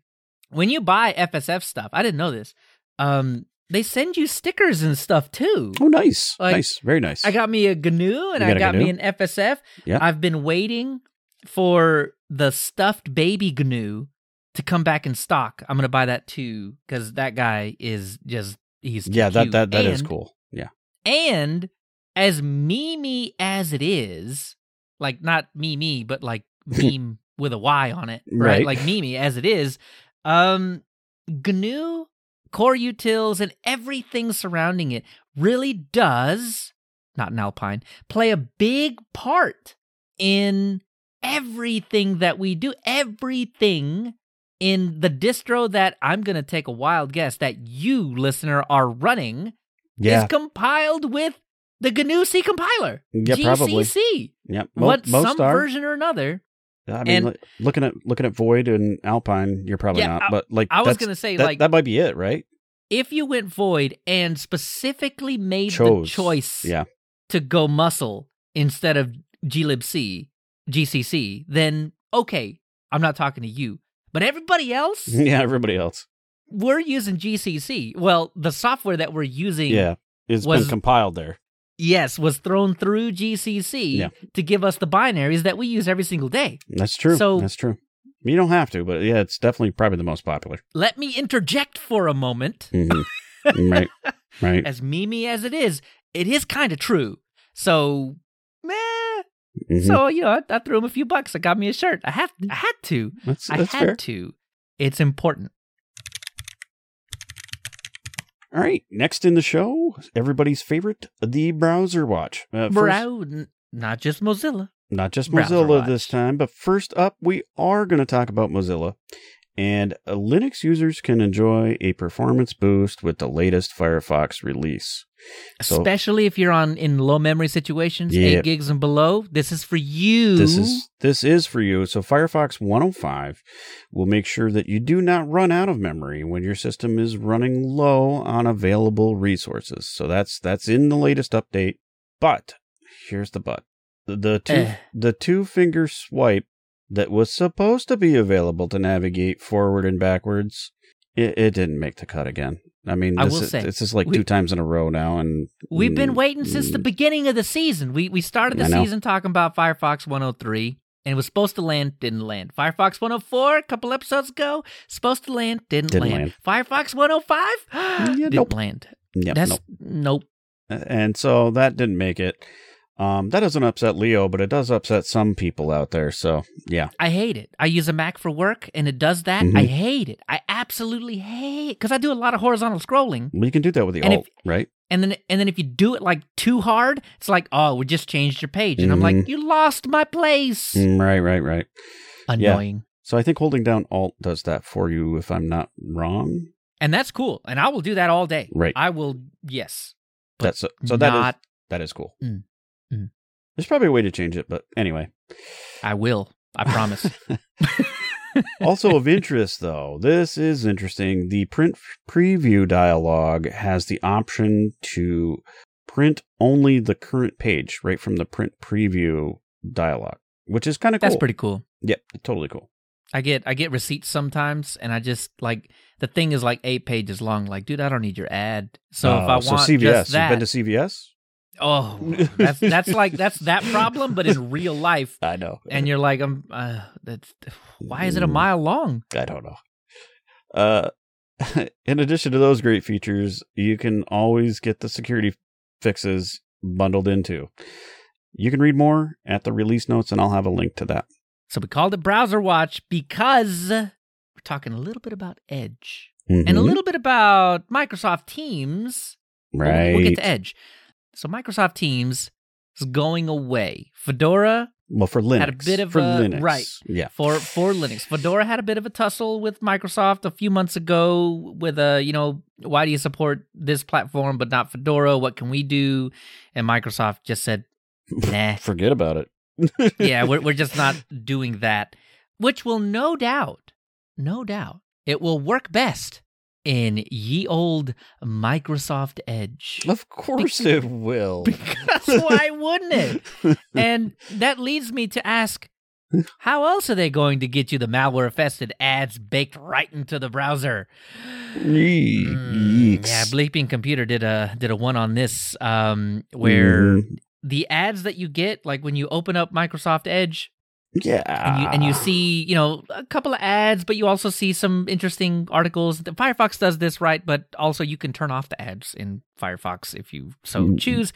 when you buy FSF stuff, I didn't know this. Um, they send you stickers and stuff too. oh, nice. like, nice. Very nice. I got me a GNU and You I got me an FSF. Yeah. I've been waiting for the stuffed baby GNU to come back in stock. I'm gonna buy that too because that guy is just he's yeah, that that that is And- cool. Yeah. And as memey as it is, like not me me, but like meme with a Y on it, right? Right. Like memey as it is, um, GNU, core utils, and everything surrounding it really does, not in Alpine, play a big part in everything that we do. Everything in the distro that I'm going to take a wild guess that you, listener, are running Yeah. is compiled with the GNU C compiler. Yeah, probably. GCC. Yeah. Mo- what some are. version or another. I mean, and- looking at looking at Void and Alpine, you're probably Yeah, not. I- but like, I was going to say, that, like, that might be it, right? if you went void and specifically made Chose. the choice Yeah. to go musl instead of glibc, GCC, then okay, I'm not talking to you. But everybody else, yeah. Everybody else. we're using GCC. Well, the software that we're using, Yeah. Was- been compiled there. Yes, was thrown through GCC Yeah. to give us the binaries that we use every single day. That's true. So- That's true. You don't have to, but yeah, it's definitely probably the most popular. Let me interject for a moment. Mhm. right. Right. As memey as it is, it is kind of true. So, meh. Mhm. So you know, I, I threw him a few bucks. I got me a shirt. I have, I had to. that's I had fair. to. It's important. All right. Next in the show, everybody's favorite, the browser watch. Uh, first- Brow, n- not just Mozilla. Not just Mozilla Watch. this time, but first up, we are going to talk about Mozilla. And uh, Linux users can enjoy a performance boost with the latest Firefox release. So- Especially if you're on in low memory situations, Yeah. eight gigs and below. This is for you. This is this is for you. So Firefox 105 will make sure that you do not run out of memory when your system is running low on available resources. So that's that's in the latest update. But here's the but. The, the two Eh. the two finger swipe that was supposed to be available to navigate forward and backwards, it, it didn't make the cut again. I mean, I this will is, say, it's just like we- two times in a row now, and We've been mm, waiting since the mm, beginning of the season. We we started the season talking about Firefox 103 and it was supposed to land, didn't land. Firefox 104 a couple episodes ago, supposed to land, didn't, Didn't land. Firefox 105 didn't nope. land. Yep, That's nope. nope. and so that didn't make it. Um, that doesn't upset Leo, but it does upset some people out there. So yeah, I hate it. I use a Mac for work and it does that. I Mhm. hate it. I absolutely hate it because I do a lot of horizontal scrolling. well, you can do that with the And if- alt, right? And then, and then if you do it like too hard, it's like, oh, we just changed your page, and I'm like, Mhm. you lost my place. Mm, right, right, right. yeah. Annoying. So I think holding down alt does that for you, if I'm not wrong. And that's cool. And I will do that all day. Right. I will. Yes. But That's so that is that is cool. Mm. There's probably a way to change it, but anyway. I will. I promise. also of interest though this is interesting the print preview dialog has the option to print only the current page right from the print preview dialog which is kind of cool That's pretty cool. yep totally cool I get I get receipts sometimes, and I just like the thing is like eight pages long. Like, dude, I don't need your ad. So if oh, I Oh, want so cvs just that, you've been to cvs oh, that's that's like that's that problem, but in real life. i know And you're like, um, uh, that's why is it a mile long? i don't know uh in addition to those great features you can always get the security fixes bundled into you can read more at the release notes and i'll have a link to that So we called it Browser Watch because we're talking a little bit about Edge and a Mhm. little bit about Microsoft Teams. but we'll- right We'll get to Edge. So Microsoft Teams is going away. Fedora Well, for Linux, Had a bit of for a- Linux, right. Yeah, for for Linux. Fedora had a bit of a tussle with Microsoft a few months ago with a, you know, why do you support this platform but not Fedora? What can we do? And Microsoft just said, nah. forget about it. yeah, we're we're just not doing that, which will no doubt, no doubt, it will work best in ye old Microsoft Edge. of course it will. Because why wouldn't it? And that leads me to ask how else are they going to get you the malware infested ads baked right into the browser? Mm, Yeeks. yeah, Bleeping Computer did a did a one on this um, where Mhm. the ads that you get, like when you open up Microsoft Edge, yeah, and you and you see you know a couple of ads but you also see some interesting articles. The firefox does this right but also you can turn off the ads in firefox if you so Mm. choose.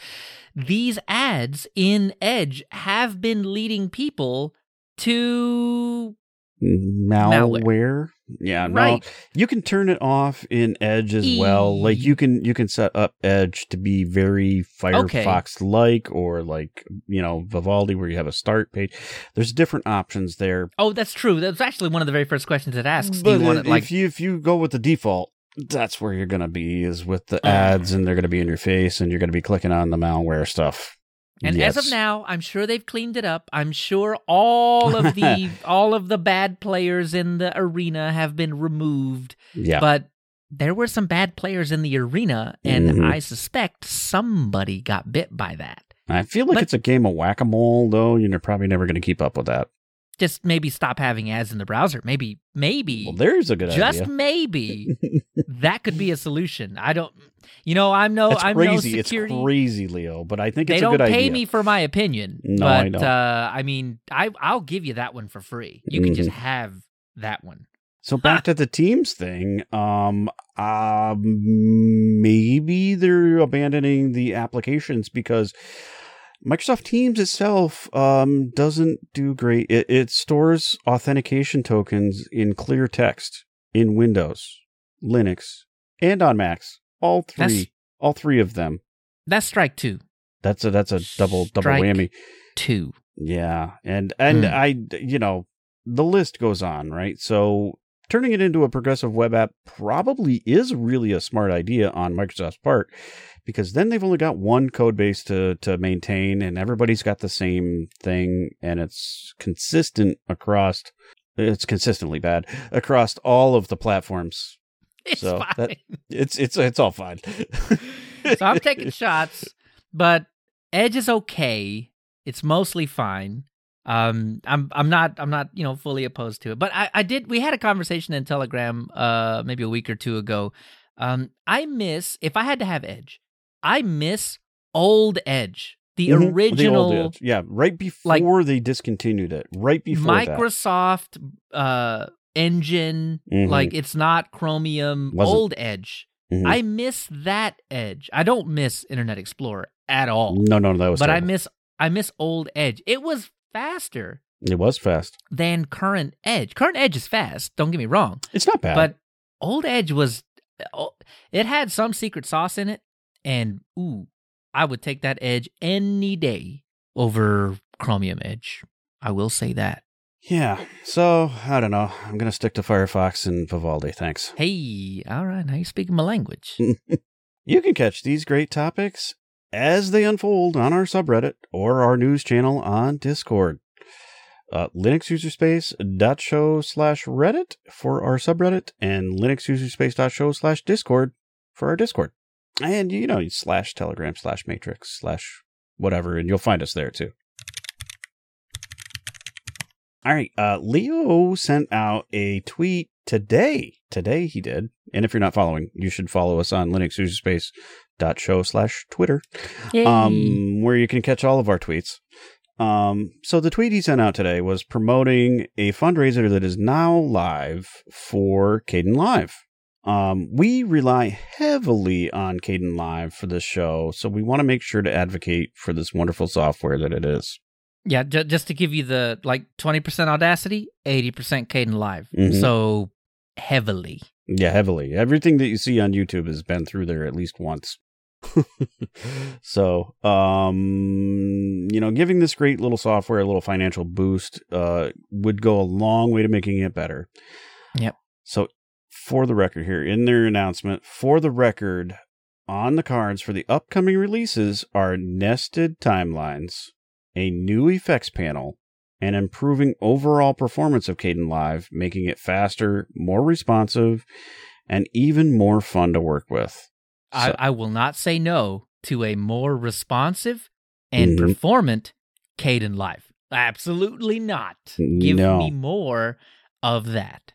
These ads in edge have been leading people to malware. Yeah, no, right you can turn it off in Edge as well. Like E- you can you can set up Edge to be very Firefox like, or like you know Vivaldi, where you have a start page. There's different options there. oh that's true that's actually one of the very first questions it asks But you if it like you if you go with the default, that's where you're gonna be is with the oh. ads, and they're gonna be in your face, and you're gonna be clicking on the malware stuff. And as of now, I'm sure they've cleaned it up. I'm sure all of the all of the bad players in the arena have been removed. yeah, But there were some bad players in the arena, and Mhm. I suspect somebody got bit by that. I feel like but- it's a game of whack a mole, though. and You're probably never gonna keep up with that. Just maybe stop having ads in the browser. Maybe, maybe, Well, there's a good just idea. maybe that could be a solution. I don't, you know, I'm no, It's I'm crazy. no it's crazy, Leo. But I think they it's a don't good pay me for my opinion, No, but I don't. Uh, I mean, I I'll give you that one for free. You can just Mm-hmm. have that one. So back to the teams thing. Um, um, maybe they're abandoning the applications because Microsoft Teams itself um, doesn't do great. It, it stores authentication tokens in clear text in Windows, Linux, and on Macs. All three, That's- all three of them. That's strike two, That's a that's a double double whammy. two. Yeah, and and Hmm. I, you know, the list goes on, right? So turning it into a progressive web app probably is really a smart idea on Microsoft's part, because then they've only got one code base to to maintain, and everybody's got the same thing, and it's consistent across. It's consistently bad across all of the platforms. It's So, fine. that- It's it's it's all fine. so I'm taking shots, but Edge is okay. It's mostly fine. Um, I'm I'm not I'm not you know fully opposed to it, but I I did we had a conversation in Telegram uh maybe a week or two ago. Um, I miss if I had to have Edge, I miss old Edge, the Mhm. The original old Edge. yeah, right before they discontinued it, right before that. Microsoft uh engine. Mhm. Like it's not Chromium. Wasn't. Old Edge. Mhm. I miss that Edge. I don't miss Internet Explorer at all. No, no, no, that was. but I miss I miss old Edge. It was faster It was fast. than current Edge. Current Edge is fast. Don't get me wrong, It's not bad. but old Edge was. oh, It had some secret sauce in it, and ooh, I would take that Edge any day over Chromium Edge. I will say that. yeah. So I don't know. I'm gonna stick to Firefox and Vivaldi. Thanks. Hey, all right, now you're speaking my language. You can catch these great topics as they unfold on our subreddit or our news channel on Discord. Uh, linuxuserspace.show slash reddit for our subreddit and linuxuserspace.show slash discord for our discord. And, you know, slash telegram slash matrix slash whatever, and you'll find us there too. All right. Uh, Leo sent out a tweet today. Today he did. And if you're not following, you should follow us on linuxuserspace.show slash Twitter um, where you can catch all of our tweets. Um, so the tweet he sent out today was promoting a fundraiser that is now live for Kdenlive. Um, we rely heavily on Kdenlive for this show, so we want to make sure to advocate for this wonderful software that it is. Yeah, j- just to give you the like 20% Audacity, 80% Kdenlive. Mhm. So heavily. Yeah, heavily. Everything that you see on YouTube has been through there at least once. so, um, you know, giving this great little software a little financial boost uh, would go a long way to making it better. Yep. So, for the record here, in their announcement, for the record, on the cards for the upcoming releases are nested timelines, a new effects panel, and improving overall performance of Kdenlive, making it faster, more responsive, and even more fun to work with. I, I will not say no to a more responsive and Mhm. performant Kdenlive. Absolutely not. Give No. me more of that.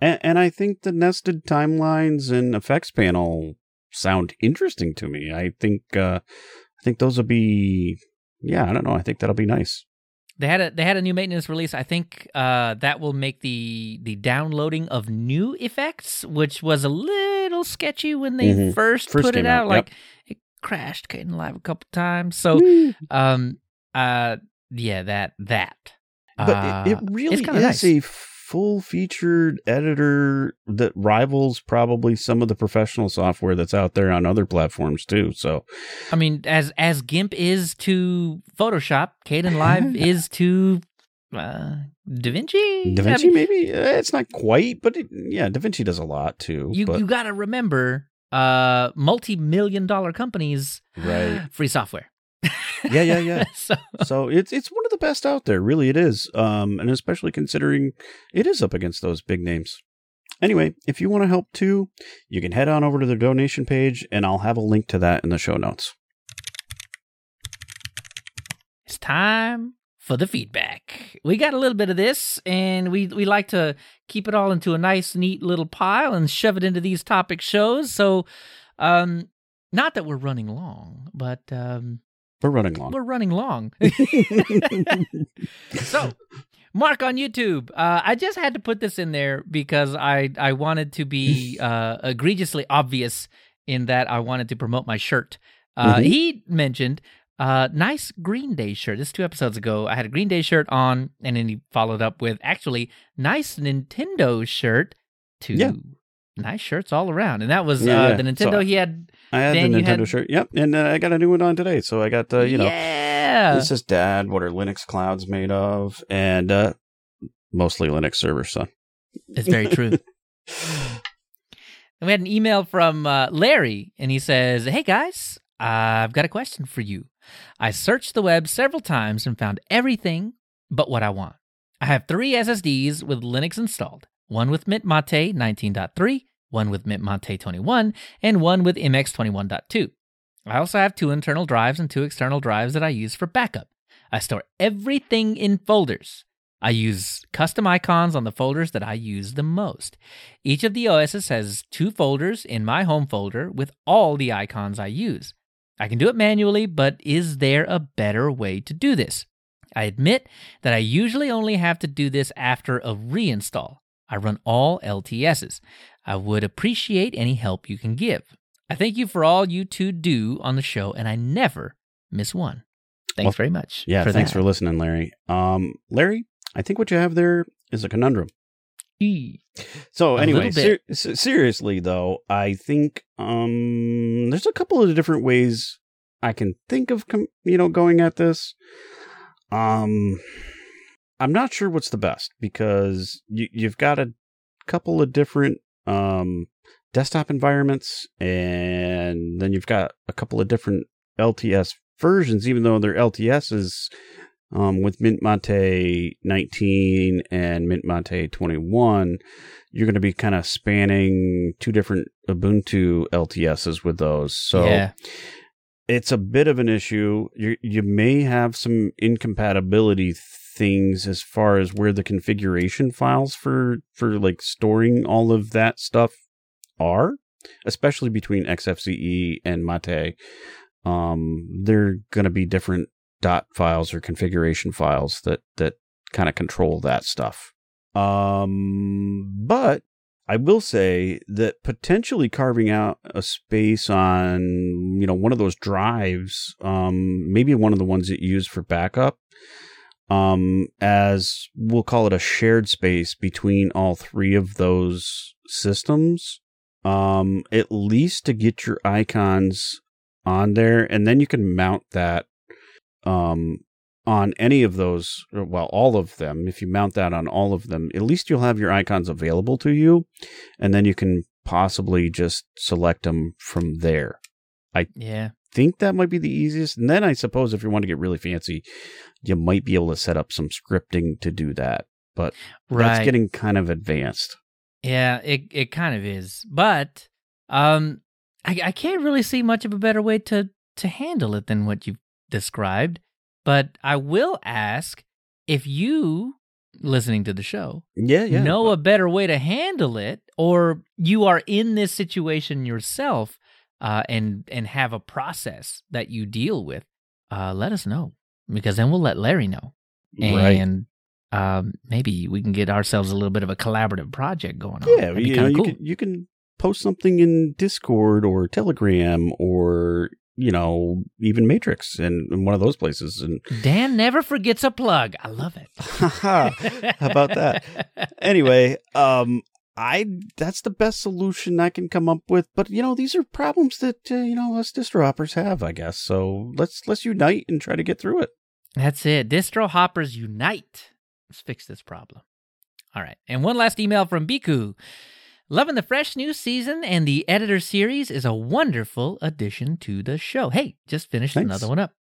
And, and I think the nested timelines and effects panel sound interesting to me. I think uh, I think those will be yeah. I don't know. I think that'll be nice. They had a they had a new maintenance release. I think uh, that will make the the downloading of new effects, which was a little sketchy when they Mhm. first, First put it out. out, Like it crashed Kdenlive a couple times. So um uh yeah that that. but it, it Uh, really is kinda nice. a full featured editor that rivals probably some of the professional software that's out there on other platforms too. So I mean, as as GIMP is to Photoshop, Kdenlive is to uh, DaVinci. Da I Vinci, mean, maybe uh, it's not quite, but it, yeah, Da Vinci does a lot too. you but, you got to remember, uh, multi million dollar companies, Right. Free software. Yeah, yeah, yeah. so so it's it's one of the best out there, really. It is, um, and especially considering it is up against those big names. Anyway, if you want to help too, you can head on over to their donation page, and I'll have a link to that in the show notes. it's time for the feedback. We got a little bit of this, and we we like to keep it all into a nice, neat little pile and shove it into these topic shows. So, um, not that we're running long, but um, We're running long. we're running long. so, Mark on YouTube, uh, I just had to put this in there because I I wanted to be uh, egregiously obvious in that I wanted to promote my shirt. Uh, Mhm. He mentioned uh, nice Green Day shirt. This is two episodes ago. I had a Green Day shirt on, and then he followed up with actually nice Nintendo shirt. Two Yeah. nice shirts all around, and that was Yeah, uh, the So Nintendo he had. I had Dan, the Nintendo had- shirt. Yep, and uh, I got a new one on today. So I got uh, you know yeah, this is Dad. What are Linux clouds made of? And uh, mostly Linux servers. Son. it's very true. And we had an email from uh, Larry, and he says, Hey guys, I've got a question for you. I searched the web several times and found everything but what I want. I have three SSDs with Linux installed one with Mint Mate 19.3, one with Mint Mate 21, and one with MX 21.2. I also have two internal drives and two external drives that I use for backup. I store everything in folders. I use custom icons on the folders that I use the most. Each of the OSs has two folders in my home folder with all the icons I use. I can do it manually, but is there a better way to do this? I admit that I usually only have to do this after a reinstall. I run all LTSs. I would appreciate any help you can give. I thank you for all you two do on the show, and I never miss one. Thanks Well, very much. Yeah, for thanks that. for listening, Larry. Um, Larry, I think what you have there is a conundrum. E. So A anyway, ser- seriously though, I think um there's a couple of different ways I can think of com- you know going at this. Um I'm not sure what's the best because you you've got a couple of different um desktop environments and then you've got a couple of different LTS versions even though they're LTSs um, with Mint Mate 19 and Mint Mate 21, you're going to be kind of spanning two different Ubuntu LTSs with those. So yeah, it's a bit of an issue. You you may have some incompatibility things as far as where the configuration files for for like storing all of that stuff are, especially between XFCE and Mate. Um, they're going to be different dot files or configuration files that that kind of control that stuff. Um, but I will say that potentially carving out a space on, you know, one of those drives, um, maybe one of the ones that you use for backup, um, as we'll call it a shared space between all three of those systems, um, at least to get your icons on there, and then you can mount that, um, on any of those, well, all of them, if you mount that on all of them, at least you'll have your icons available to you, and then you can possibly just select them from there. I yeah. Think that might be the easiest. And then I suppose if you want to get really fancy, you might be able to set up some scripting to do that. But Right. that's getting kind of advanced. Yeah, it it kind of is, but um, I I can't really see much of a better way to to handle it than what you've described. But I will ask if you listening to the show Yeah, yeah. know a better way to handle it, or you are in this situation yourself, uh, and and have a process that you deal with. Uh, let us know because then we'll let Larry know right. and um, maybe we can get ourselves a little bit of a collaborative project going on. Yeah, you know, you cool. can you can post something in Discord or Telegram or you know even Matrix and, and one of those places. And Dan never forgets a plug. I love it. how about that? Anyway, um, I that's the best solution I can come up with. But you know, these are problems that uh, you know us distro hoppers have, I guess. So let's let's unite and try to get through it. That's it. Distro hoppers unite. Let's fix this problem. All right. And one last email from Biku. Loving the fresh new season and the editor series is a wonderful addition to the show. Hey, just finished Thanks. another one up.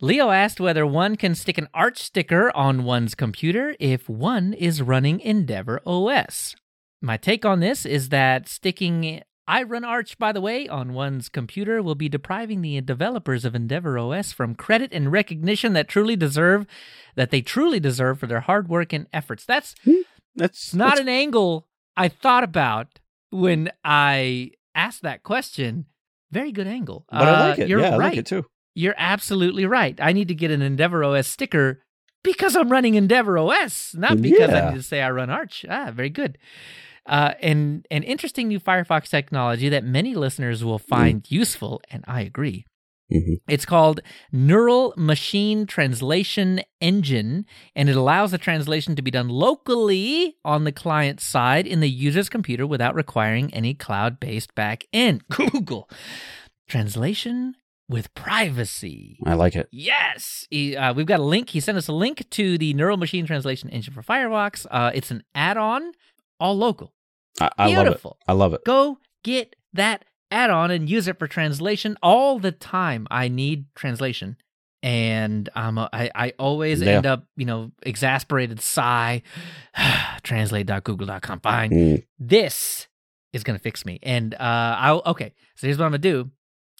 Leo asked whether one can stick an Arch sticker on one's computer if one is running Endeavor OS. My take on this is that sticking I run Arch, by the way, on one's computer will be depriving the developers of Endeavor OS from credit and recognition that truly deserve that they truly deserve for their hard work and efforts. That's hmm. That's not that's- an angle I thought about when I asked that question. Very good angle. but I like Uh, it. You're yeah, I right. like it too. You're absolutely right. I need to get an Endeavor OS sticker because I'm running Endeavor OS, not because Yeah. I need to say I run Arch. Ah, very good. Uh, and an interesting new Firefox technology that many listeners will find useful, and I agree. Mhm. It's called Neural Machine Translation Engine, and it allows the translation to be done locally on the client side in the user's computer without requiring any cloud based back end. Google. Translation with privacy. I like it. Yes, he, uh, we've got a link. He sent us a link to the Neural Machine Translation Engine for Firefox. Uh, it's an add-on, all local. I, I love it. I love it. Go get that add-on and use it for translation all the time. I need translation, and I'm I always Yeah. end up you know exasperated sigh. Translate.google.com. Fine Mm. this is going to fix me. And uh, I'll, okay, so here's what I'm going to do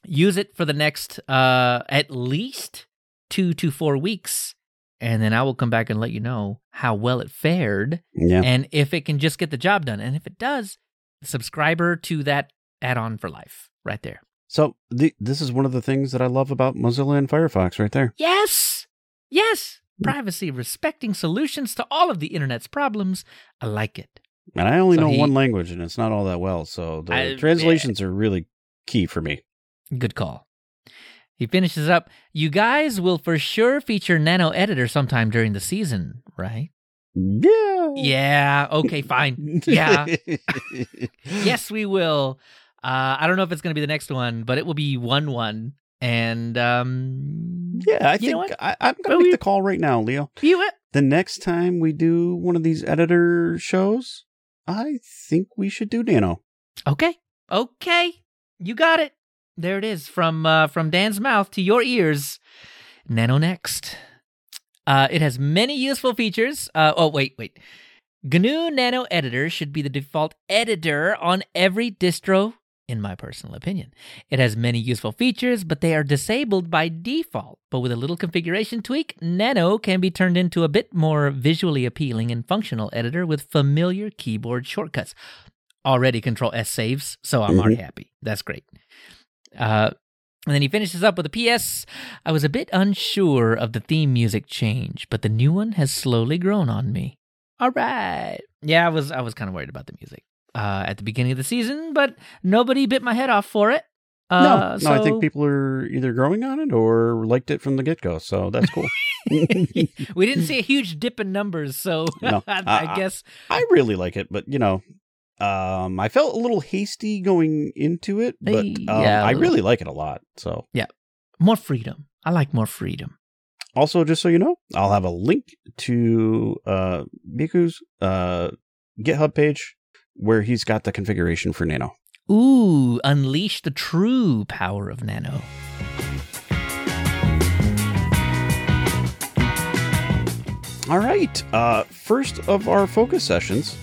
use it for the next uh, at least two to four weeks. And then I will come back and let you know how well it fared Yeah. and if it can just get the job done. And if it does, subscriber to that add on for life right there. So the, this is one of the things that I love about Mozilla and Firefox, right there. Yes. Yes. Hmm. Privacy, respecting solutions to all of the internet's problems. I like it. And I only So know he- one language, and it's not all that well. So the I- translations are really key for me. Good call. He finishes up. You guys will for sure feature Nano Editor sometime during the season, right? Yeah. Yeah. Okay. Fine. Yeah. yes, we will. Uh, I don't know if it's going to be the next one, but it will be one one. And um, Yeah, I think I, I'm gonna make we- the call right now, Leo. you it. The next time we do one of these editor shows, I think we should do Nano. Okay. Okay. You got it. There it is from uh, from Dan's mouth to your ears. Nano next. Uh, it has many useful features. Uh, oh wait, wait. GNU Nano Editor should be the default editor on every distro, in my personal opinion. It has many useful features, but they are disabled by default. But with a little configuration tweak, Nano can be turned into a bit more visually appealing and functional editor with familiar keyboard shortcuts. Already Control S saves, so I'm Mhm. already happy. That's great. Uh, and then he finishes up with a PS. I was a bit unsure of the theme music change, but the new one has slowly grown on me. All right. Yeah, I was I was kind of worried about the music uh, at the beginning of the season, but nobody bit my head off for it. Uh, no, no, I think people are either growing on it or liked it from the get go. So that's cool. we didn't see a huge dip in numbers, so No, I, I- I guess I really like it, but you know, um, I felt a little hasty going into it, but um, Yeah, I really like it a lot. So yeah, more freedom. I like more freedom. Also, just so you know, I'll have a link to uh, Miku's uh, GitHub page where he's got the configuration for Nano. Ooh, unleash the true power of Nano. All right. Uh, first of our focus sessions,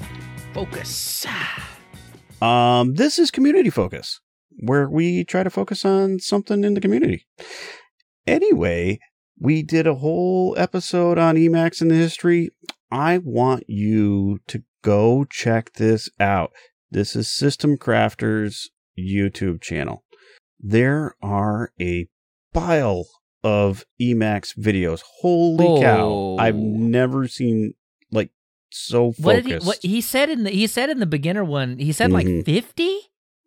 Focus. um, this is community focus, where we try to focus on something in the community. Anyway, we did a whole episode on Emacs in the history. I want you to go check this out. This is System Crafters YouTube channel. There are a pile of Emacs videos. Holy cow. Oh. I've never seen like so focused. What did he? What he said in the he said in the beginner one? He said like Mhm. fifty.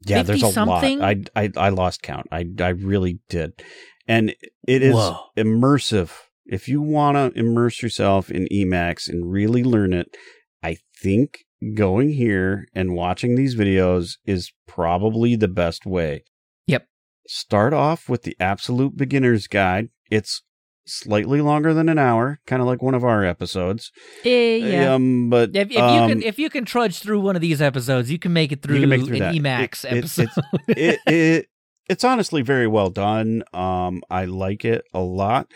yeah, there's a 50-something? lot. I, I I lost count. I I really did. And it is Whoa. immersive. If you want to immerse yourself in Emacs and really learn it, I think going here and watching these videos is probably the best way. Yep. Start off with the absolute beginner's guide. It's slightly longer than an hour, kind of like one of our episodes. Eh, yeah. Um, but if, if you um, can if you can trudge through one of these episodes, you can make it through, make it through an that. Emacs It- episode. it, it it's honestly very well done. Um, I like it a lot.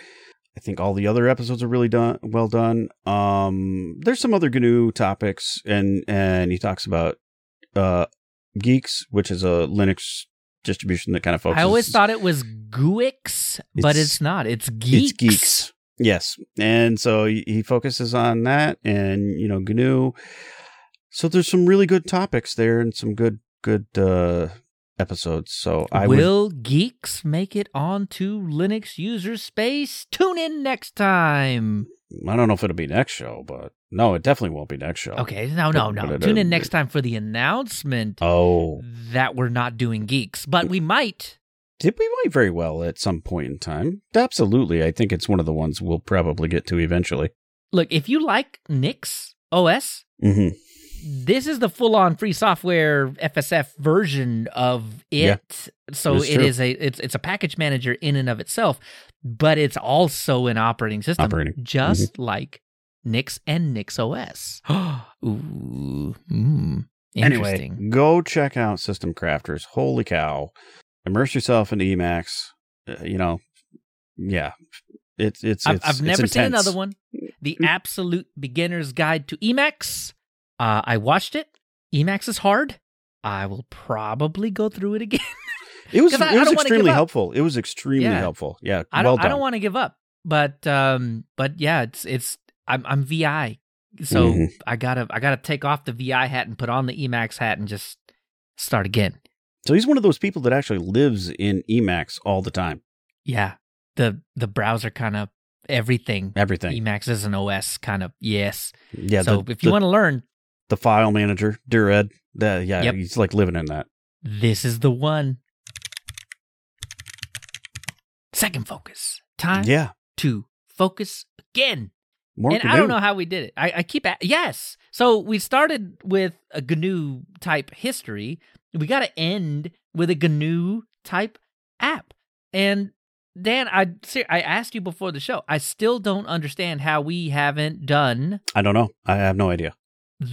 I think all the other episodes are really done well done. Um, there's some other GNU topics, and and he talks about uh Guix, which is a Linux distribution that kind of focuses. I always thought it was GUIX, but It's- it's not. It's Geeks. it's Geeks. Yes, and so he, he focuses on that, and you know GNU. So there's some really good topics there, and some good good uh episodes. So I would Will Guix make it onto Linux user space? Tune in next time. I don't know if it'll be next show, but no, it definitely won't be next show. Okay, no, no, But- no. but it, Tune in next time for the announcement Oh, that we're not doing Guix, but we might. did we might very well at some point in time? Absolutely. I think it's one of the ones we'll probably get to eventually. Look, if you like Nix OS, hmm this is the full-on free software FSF version of Yeah, it. so that's it true. is a it's it's a package manager in and of itself, but it's also an operating system, Operating. Mm-hmm. just like Nix and Nix OS. Ooh, mm, interesting. Anyway, go check out System Crafters. Holy cow! Immerse yourself into Emacs. Uh, you know, yeah, it's it's. I've, it's I've never seen another one. The Absolute Beginner's Guide to Emacs. Uh, I watched it. Emacs is hard. I will probably go through it again. It was I- it was don't wanna give extremely helpful. It was extremely Yeah. helpful. Yeah, I don't. done. I don't want to give up, but um, but yeah, it's it's. I'm I'm VI, so Mhm. I gotta I gotta take off the VI hat and put on the Emacs hat and just start again. So he's one of those people that actually lives in Emacs all the time. Yeah, the the browser kind of everything. Everything. Emacs is an OS kind of yes. Yeah. so the, if you the, want to learn, the file manager, Dired, that yeah, Yep. he's like living in that. this is the one. second focus. Time Yeah. to focus again. More and I don't know how we did it. I, I keep at, yes. So we started with a GNU type history. We got to end with a GNU type app. And Dan, I I asked you before the show. I still don't understand how we haven't done I don't know. I have no idea.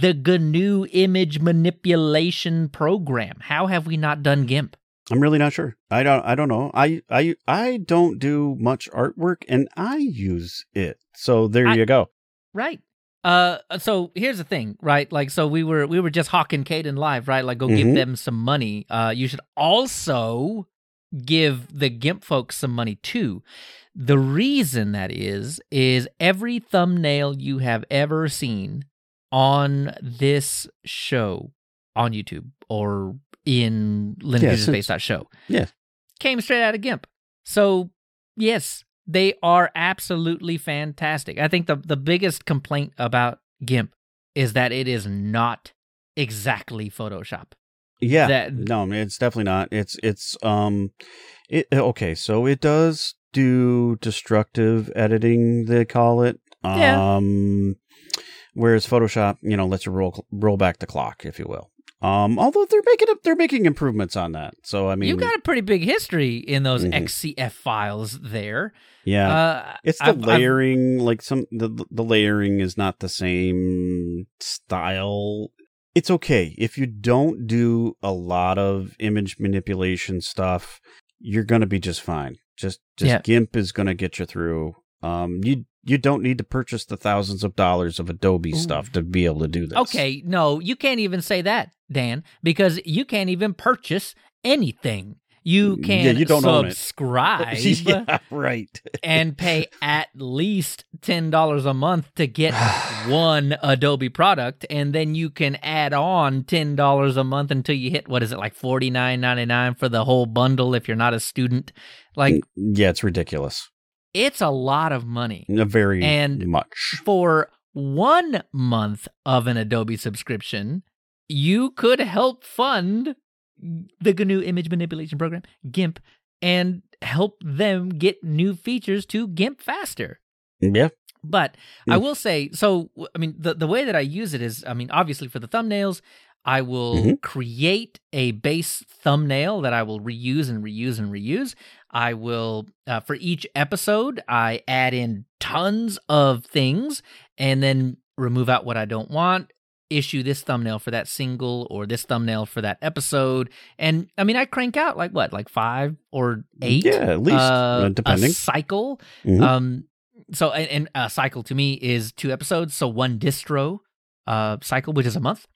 The GNU image manipulation program. How have we not done GIMP? I'm really not sure. I don't. I don't know. I I I don't do much artwork, and I use it. So there I- you go. Right. Uh, so here's the thing, right? Like, so we were we were just hawking Kdenlive, right? Like, go give Mhm. them some money. Uh, you should also give the GIMP folks some money too. The reason that is is every thumbnail you have ever seen on this show on YouTube or in Yeah, linuxspace.show Yeah. came straight out of GIMP. So yes, they are absolutely fantastic. I think the the biggest complaint about GIMP is that it is not exactly Photoshop. Yeah. That- no, it's definitely not. It's it's um, it okay. So it does do destructive editing. They call it. Yeah. Um, whereas Photoshop, you know, lets you roll roll back the clock, if you will. Um, although they're making up, they're making improvements on that. So I mean, you got a pretty big history in those Mhm. XCF files there. yeah. Uh, It's the I've- I've- layering, like some the the layering is not the same style. It's okay if you don't do a lot of image manipulation stuff. You're gonna be just fine. Just just Yeah. GIMP is gonna get you through. Um, you you don't need to purchase the thousands of dollars of Adobe Ooh. stuff to be able to do this. Okay, no, you can't even say that, Dan, because you can't even purchase anything. You can Yeah, you don't subscribe yeah, right. and pay at least ten dollars a month to get one Adobe product, and then you can add on ten dollars a month until you hit what is it like forty nine ninety nine for the whole bundle if you're not a student. Like yeah, it's ridiculous. It's a lot of money Very And- much. for one month of an Adobe subscription. You could help fund the GNU image manipulation program, GIMP, and help them get new features to GIMP faster. Yeah. But I Mm. will say, so I mean, the the way that I use it is, I mean, obviously for the thumbnails, I will Mhm. create a base thumbnail that I will reuse and reuse and reuse. I will uh, for each episode, I add in tons of things and then remove out what I don't want. Issue this thumbnail for that single or this thumbnail for that episode, and I mean, I crank out like what, like five or eight, Yeah, at least, uh, uh, depending. a cycle. Mhm. Um, so and, and a cycle to me is two episodes, so one distro uh cycle, which is a month.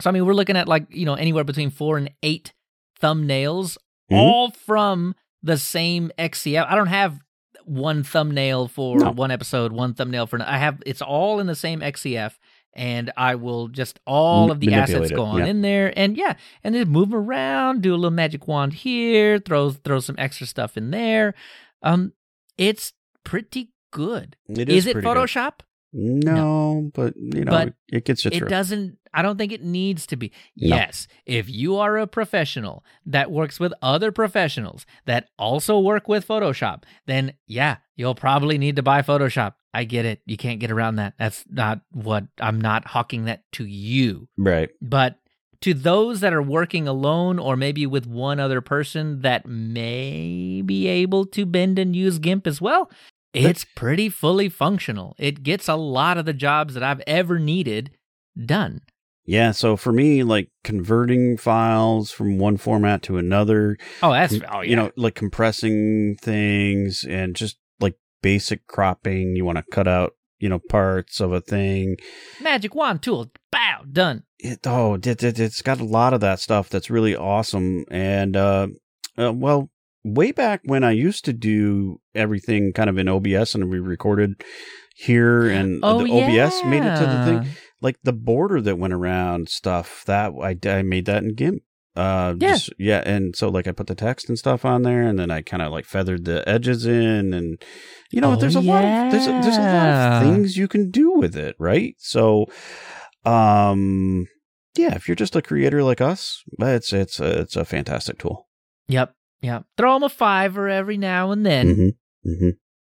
So I mean, we're looking at like you know anywhere between four and eight thumbnails, Mhm. all from the same XCF. I don't have one thumbnail for No. one episode, one thumbnail for. I have it's all in the same XCF. And I will just all of the assets go on yeah. in there, and yeah, and then move 'em around, do a little magic wand here, throw throw some extra stuff in there. Um, it's pretty good. It Is, is it Photoshop? good. Photoshop? No, but you know, But it, it gets you It through. doesn't. I don't think it needs to be. No. Yes, if you are a professional that works with other professionals that also work with Photoshop, then yeah, you'll probably need to buy Photoshop. I get it. You can't get around that. That's not what I'm not hawking that to you. Right. But to those that are working alone or maybe with one other person that may be able to bend and use GIMP as well, it's pretty fully functional. It gets a lot of the jobs that I've ever needed done. Yeah. So for me, like converting files from one format to another, Oh, that's you, oh yeah. you know, like compressing things and just like basic cropping. You want to cut out, you know, parts of a thing. magic wand tool. Bow, done. It, oh, it, it, it's got a lot of that stuff that's really awesome. And, uh, uh, well, way back when I used to do everything kind of in OBS and we recorded here and Oh the yeah. OBS made it to the thing. like the border that went around stuff that I, I made that in GIMP. Uh, Yeah. just- yeah, and so like I put the text and stuff on there, and then I kind of like feathered the edges in, and you know, Oh, there's a lot of there's a, there's a lot of things you can do with it, right? So, um, yeah, if you're just a creator like us, it's it's a, it's a fantastic tool. Yep. Yeah. Throw them a fiver every now and then hmm hmm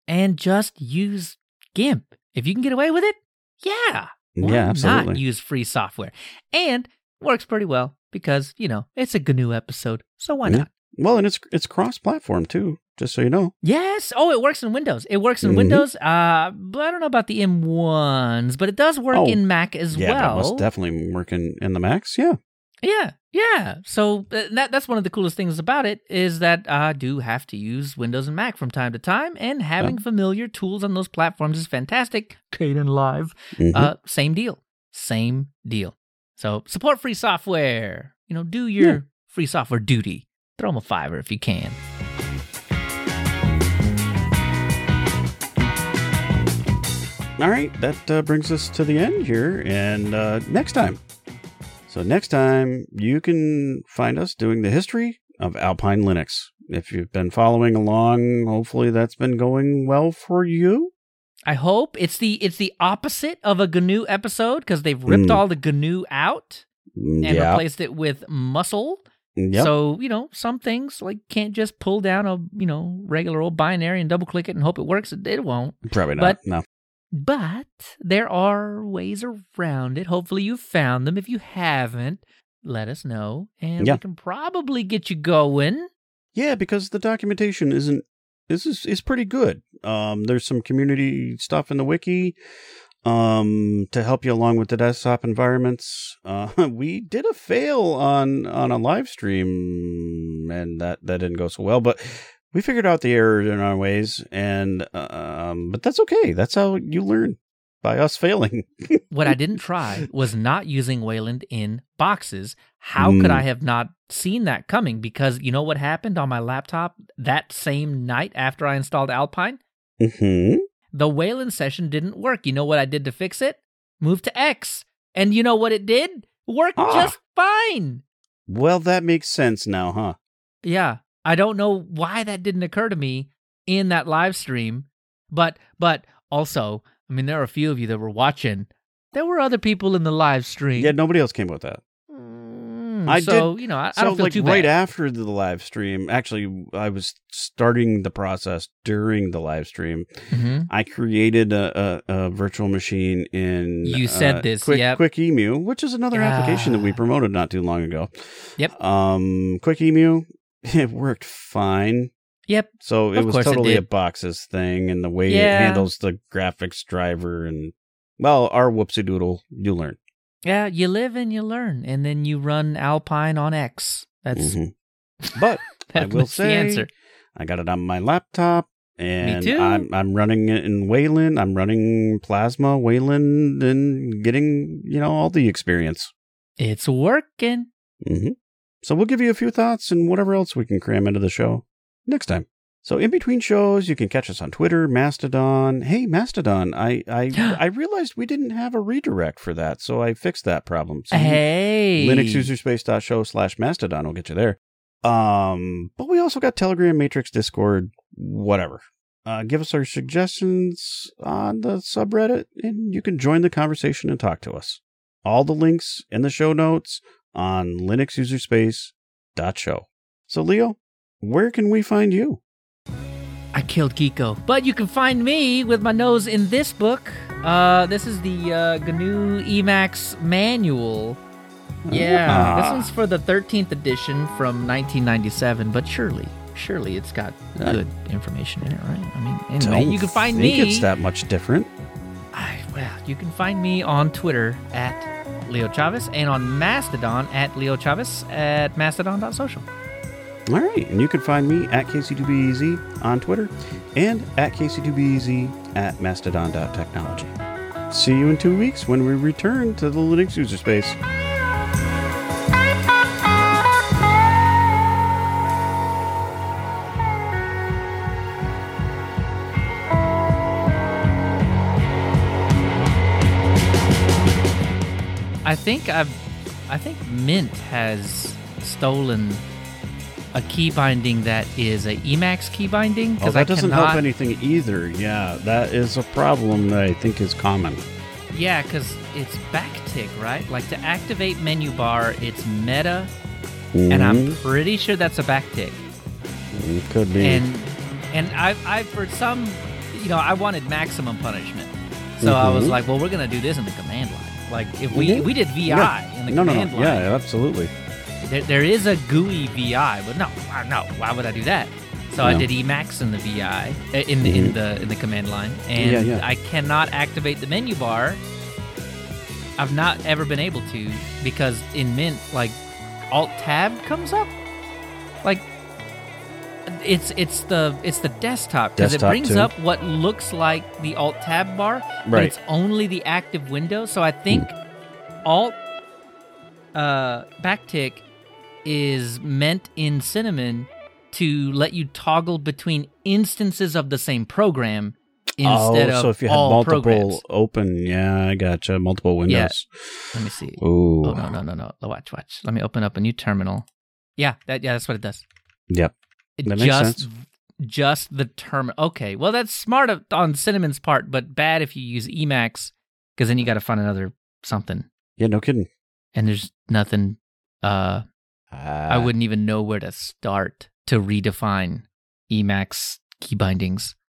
and just use GIMP. If you can get away with it, yeah. Why Yeah, not absolutely. use free software? And works pretty well because, you know, it's a GNU episode. So why Yeah. not? Well, and it's it's cross platform too, just so you know. Yes. Oh, it works in Windows. It works in Mhm. Windows. Uh, but I don't know about the M1s, but it does work Oh, in Mac as yeah, well. must definitely work in, in the Macs. Yeah. Yeah, yeah. So uh, that that's one of the coolest things about it is that I do have to use Windows and Mac from time to time, and having familiar tools on those platforms is fantastic. Kdenlive, Mhm. uh, same deal, same deal. So support free software. You know, do your Yeah. free software duty. Throw them a fiver if you can. All right, that uh, brings us to the end here, and uh, next time. So next time you can find us doing the history of Alpine Linux. If you've been following along, hopefully that's been going well for you. I hope it's the it's the opposite of a GNU episode because they've ripped Mm. all the GNU out Mm, and yeah. replaced it with musl. Yep. So, you know, some things like can't just pull down a, you know, regular old binary and double click it and hope it works. It, it won't. Probably not. but- no. But there are ways around it. Hopefully you found them. If you haven't, let us know and Yeah. we can probably get you going. Yeah, because the documentation isn't this is is pretty good. Um, there's some community stuff in the wiki um to help you along with the desktop environments. Uh, we did a fail on on a live stream, and that that didn't go so well, but. We figured out the errors in our ways, and um, but that's okay. That's how you learn by us failing. What I didn't try was not using Wayland in boxes. How could Mm. I have not seen that coming? Because you know what happened on my laptop that same night after I installed Alpine? hmm The Wayland session didn't work. You know what I did to fix it? Move to X. And you know what it did? Worked Ah. just fine. Well, that makes sense now, huh? Yeah. I don't know why that didn't occur to me in that live stream. But but also, I mean there are a few of you that were watching. There were other people in the live stream. Yeah, nobody else came with that. Mm, I so, you know, I, I don't feel like too right after the live stream actually i was starting the process during the live stream Mhm. i created a, a, a virtual machine in You said uh, this, quick, yep. Quickemu which is another application that we promoted not too long ago Yep. um Quickemu it worked fine Yep. so it was course it totally a boxes thing and the way it handles the graphics driver and well our whoopsie doodle you learn Yeah, you live and you learn, and then you run Alpine on X. That's mm-hmm. but I will that's the say- answer. I got it on my laptop, and. I'm I'm running it in Wayland. I'm running Plasma Wayland, and getting you know all the experience. It's working. hmm So we'll give you a few thoughts and whatever else we can cram into the show next time. So in between shows, you can catch us on Twitter, Mastodon. Hey, Mastodon! I I I realized we didn't have a redirect for that, so I fixed that problem. So Hey, linuxuserspace.show slash mastodon will get you there um but we also got telegram matrix discord whatever uh give us our suggestions on the subreddit and you can join the conversation and talk to us all the links in the show notes on linuxuserspace.show so leo where can we find you I killed Kiko, but you can find me with my nose in this book. Uh, this is the uh, GNU Emacs manual. Yeah, Ah. this one's for the 13th edition from 1997, but surely, surely it's got good information in it, right? I mean, anyway, Don't you can find think me. it's that much different I, well, you can find me on Twitter at Leo Chavez and on Mastodon at Leo Chavez at mastodon.social. all right and you can find me at kc2bez on twitter and at kc2bez at mastodon.technology see you in two weeks when we return to the linux user space think I've, I think Mint has stolen a key binding that is a Emacs key binding Oh, I that doesn't cannot, help anything either. Yeah, that is a problem that I think is common. Yeah, because it's backtick, right? Like to activate menu bar, it's meta, and I'm Mhm. pretty sure that's a backtick. It could be. and and I I for some you know I wanted maximum punishment, so I was Mhm. like, well, we're gonna do this in the command line. Like if we Mhm. we did VI Yeah. in the no, no, no. command line, Yeah, absolutely. there, there is a GUI VI, but no, no, why would I do that? So I did Emacs in the VI uh, in the in Mhm. the in the command line, and Yeah, yeah. I cannot activate the menu bar. I've not ever been able to because in Mint, like Alt Tab comes up, like it's it's the it's the desktop because it brings too. up what looks like the Alt Tab bar, but it's only the active window. So I think Alt uh, backtick is meant in Cinnamon to let you toggle between instances of the same program instead oh, of so if you all multiple programs. open, yeah, I gotcha. Multiple windows. Let me see. Ooh. Oh no no no no! Watch watch. Let me open up a new terminal. Yeah, that yeah, that's what it does. Yep. That just just the term. Okay, well that's smart on Cinnamon's part, but bad if you use Emacs because then you got to find another something, Yeah, no kidding. and there's nothing. Uh, I Ah, wouldn't even know where to start to redefine Emacs key bindings.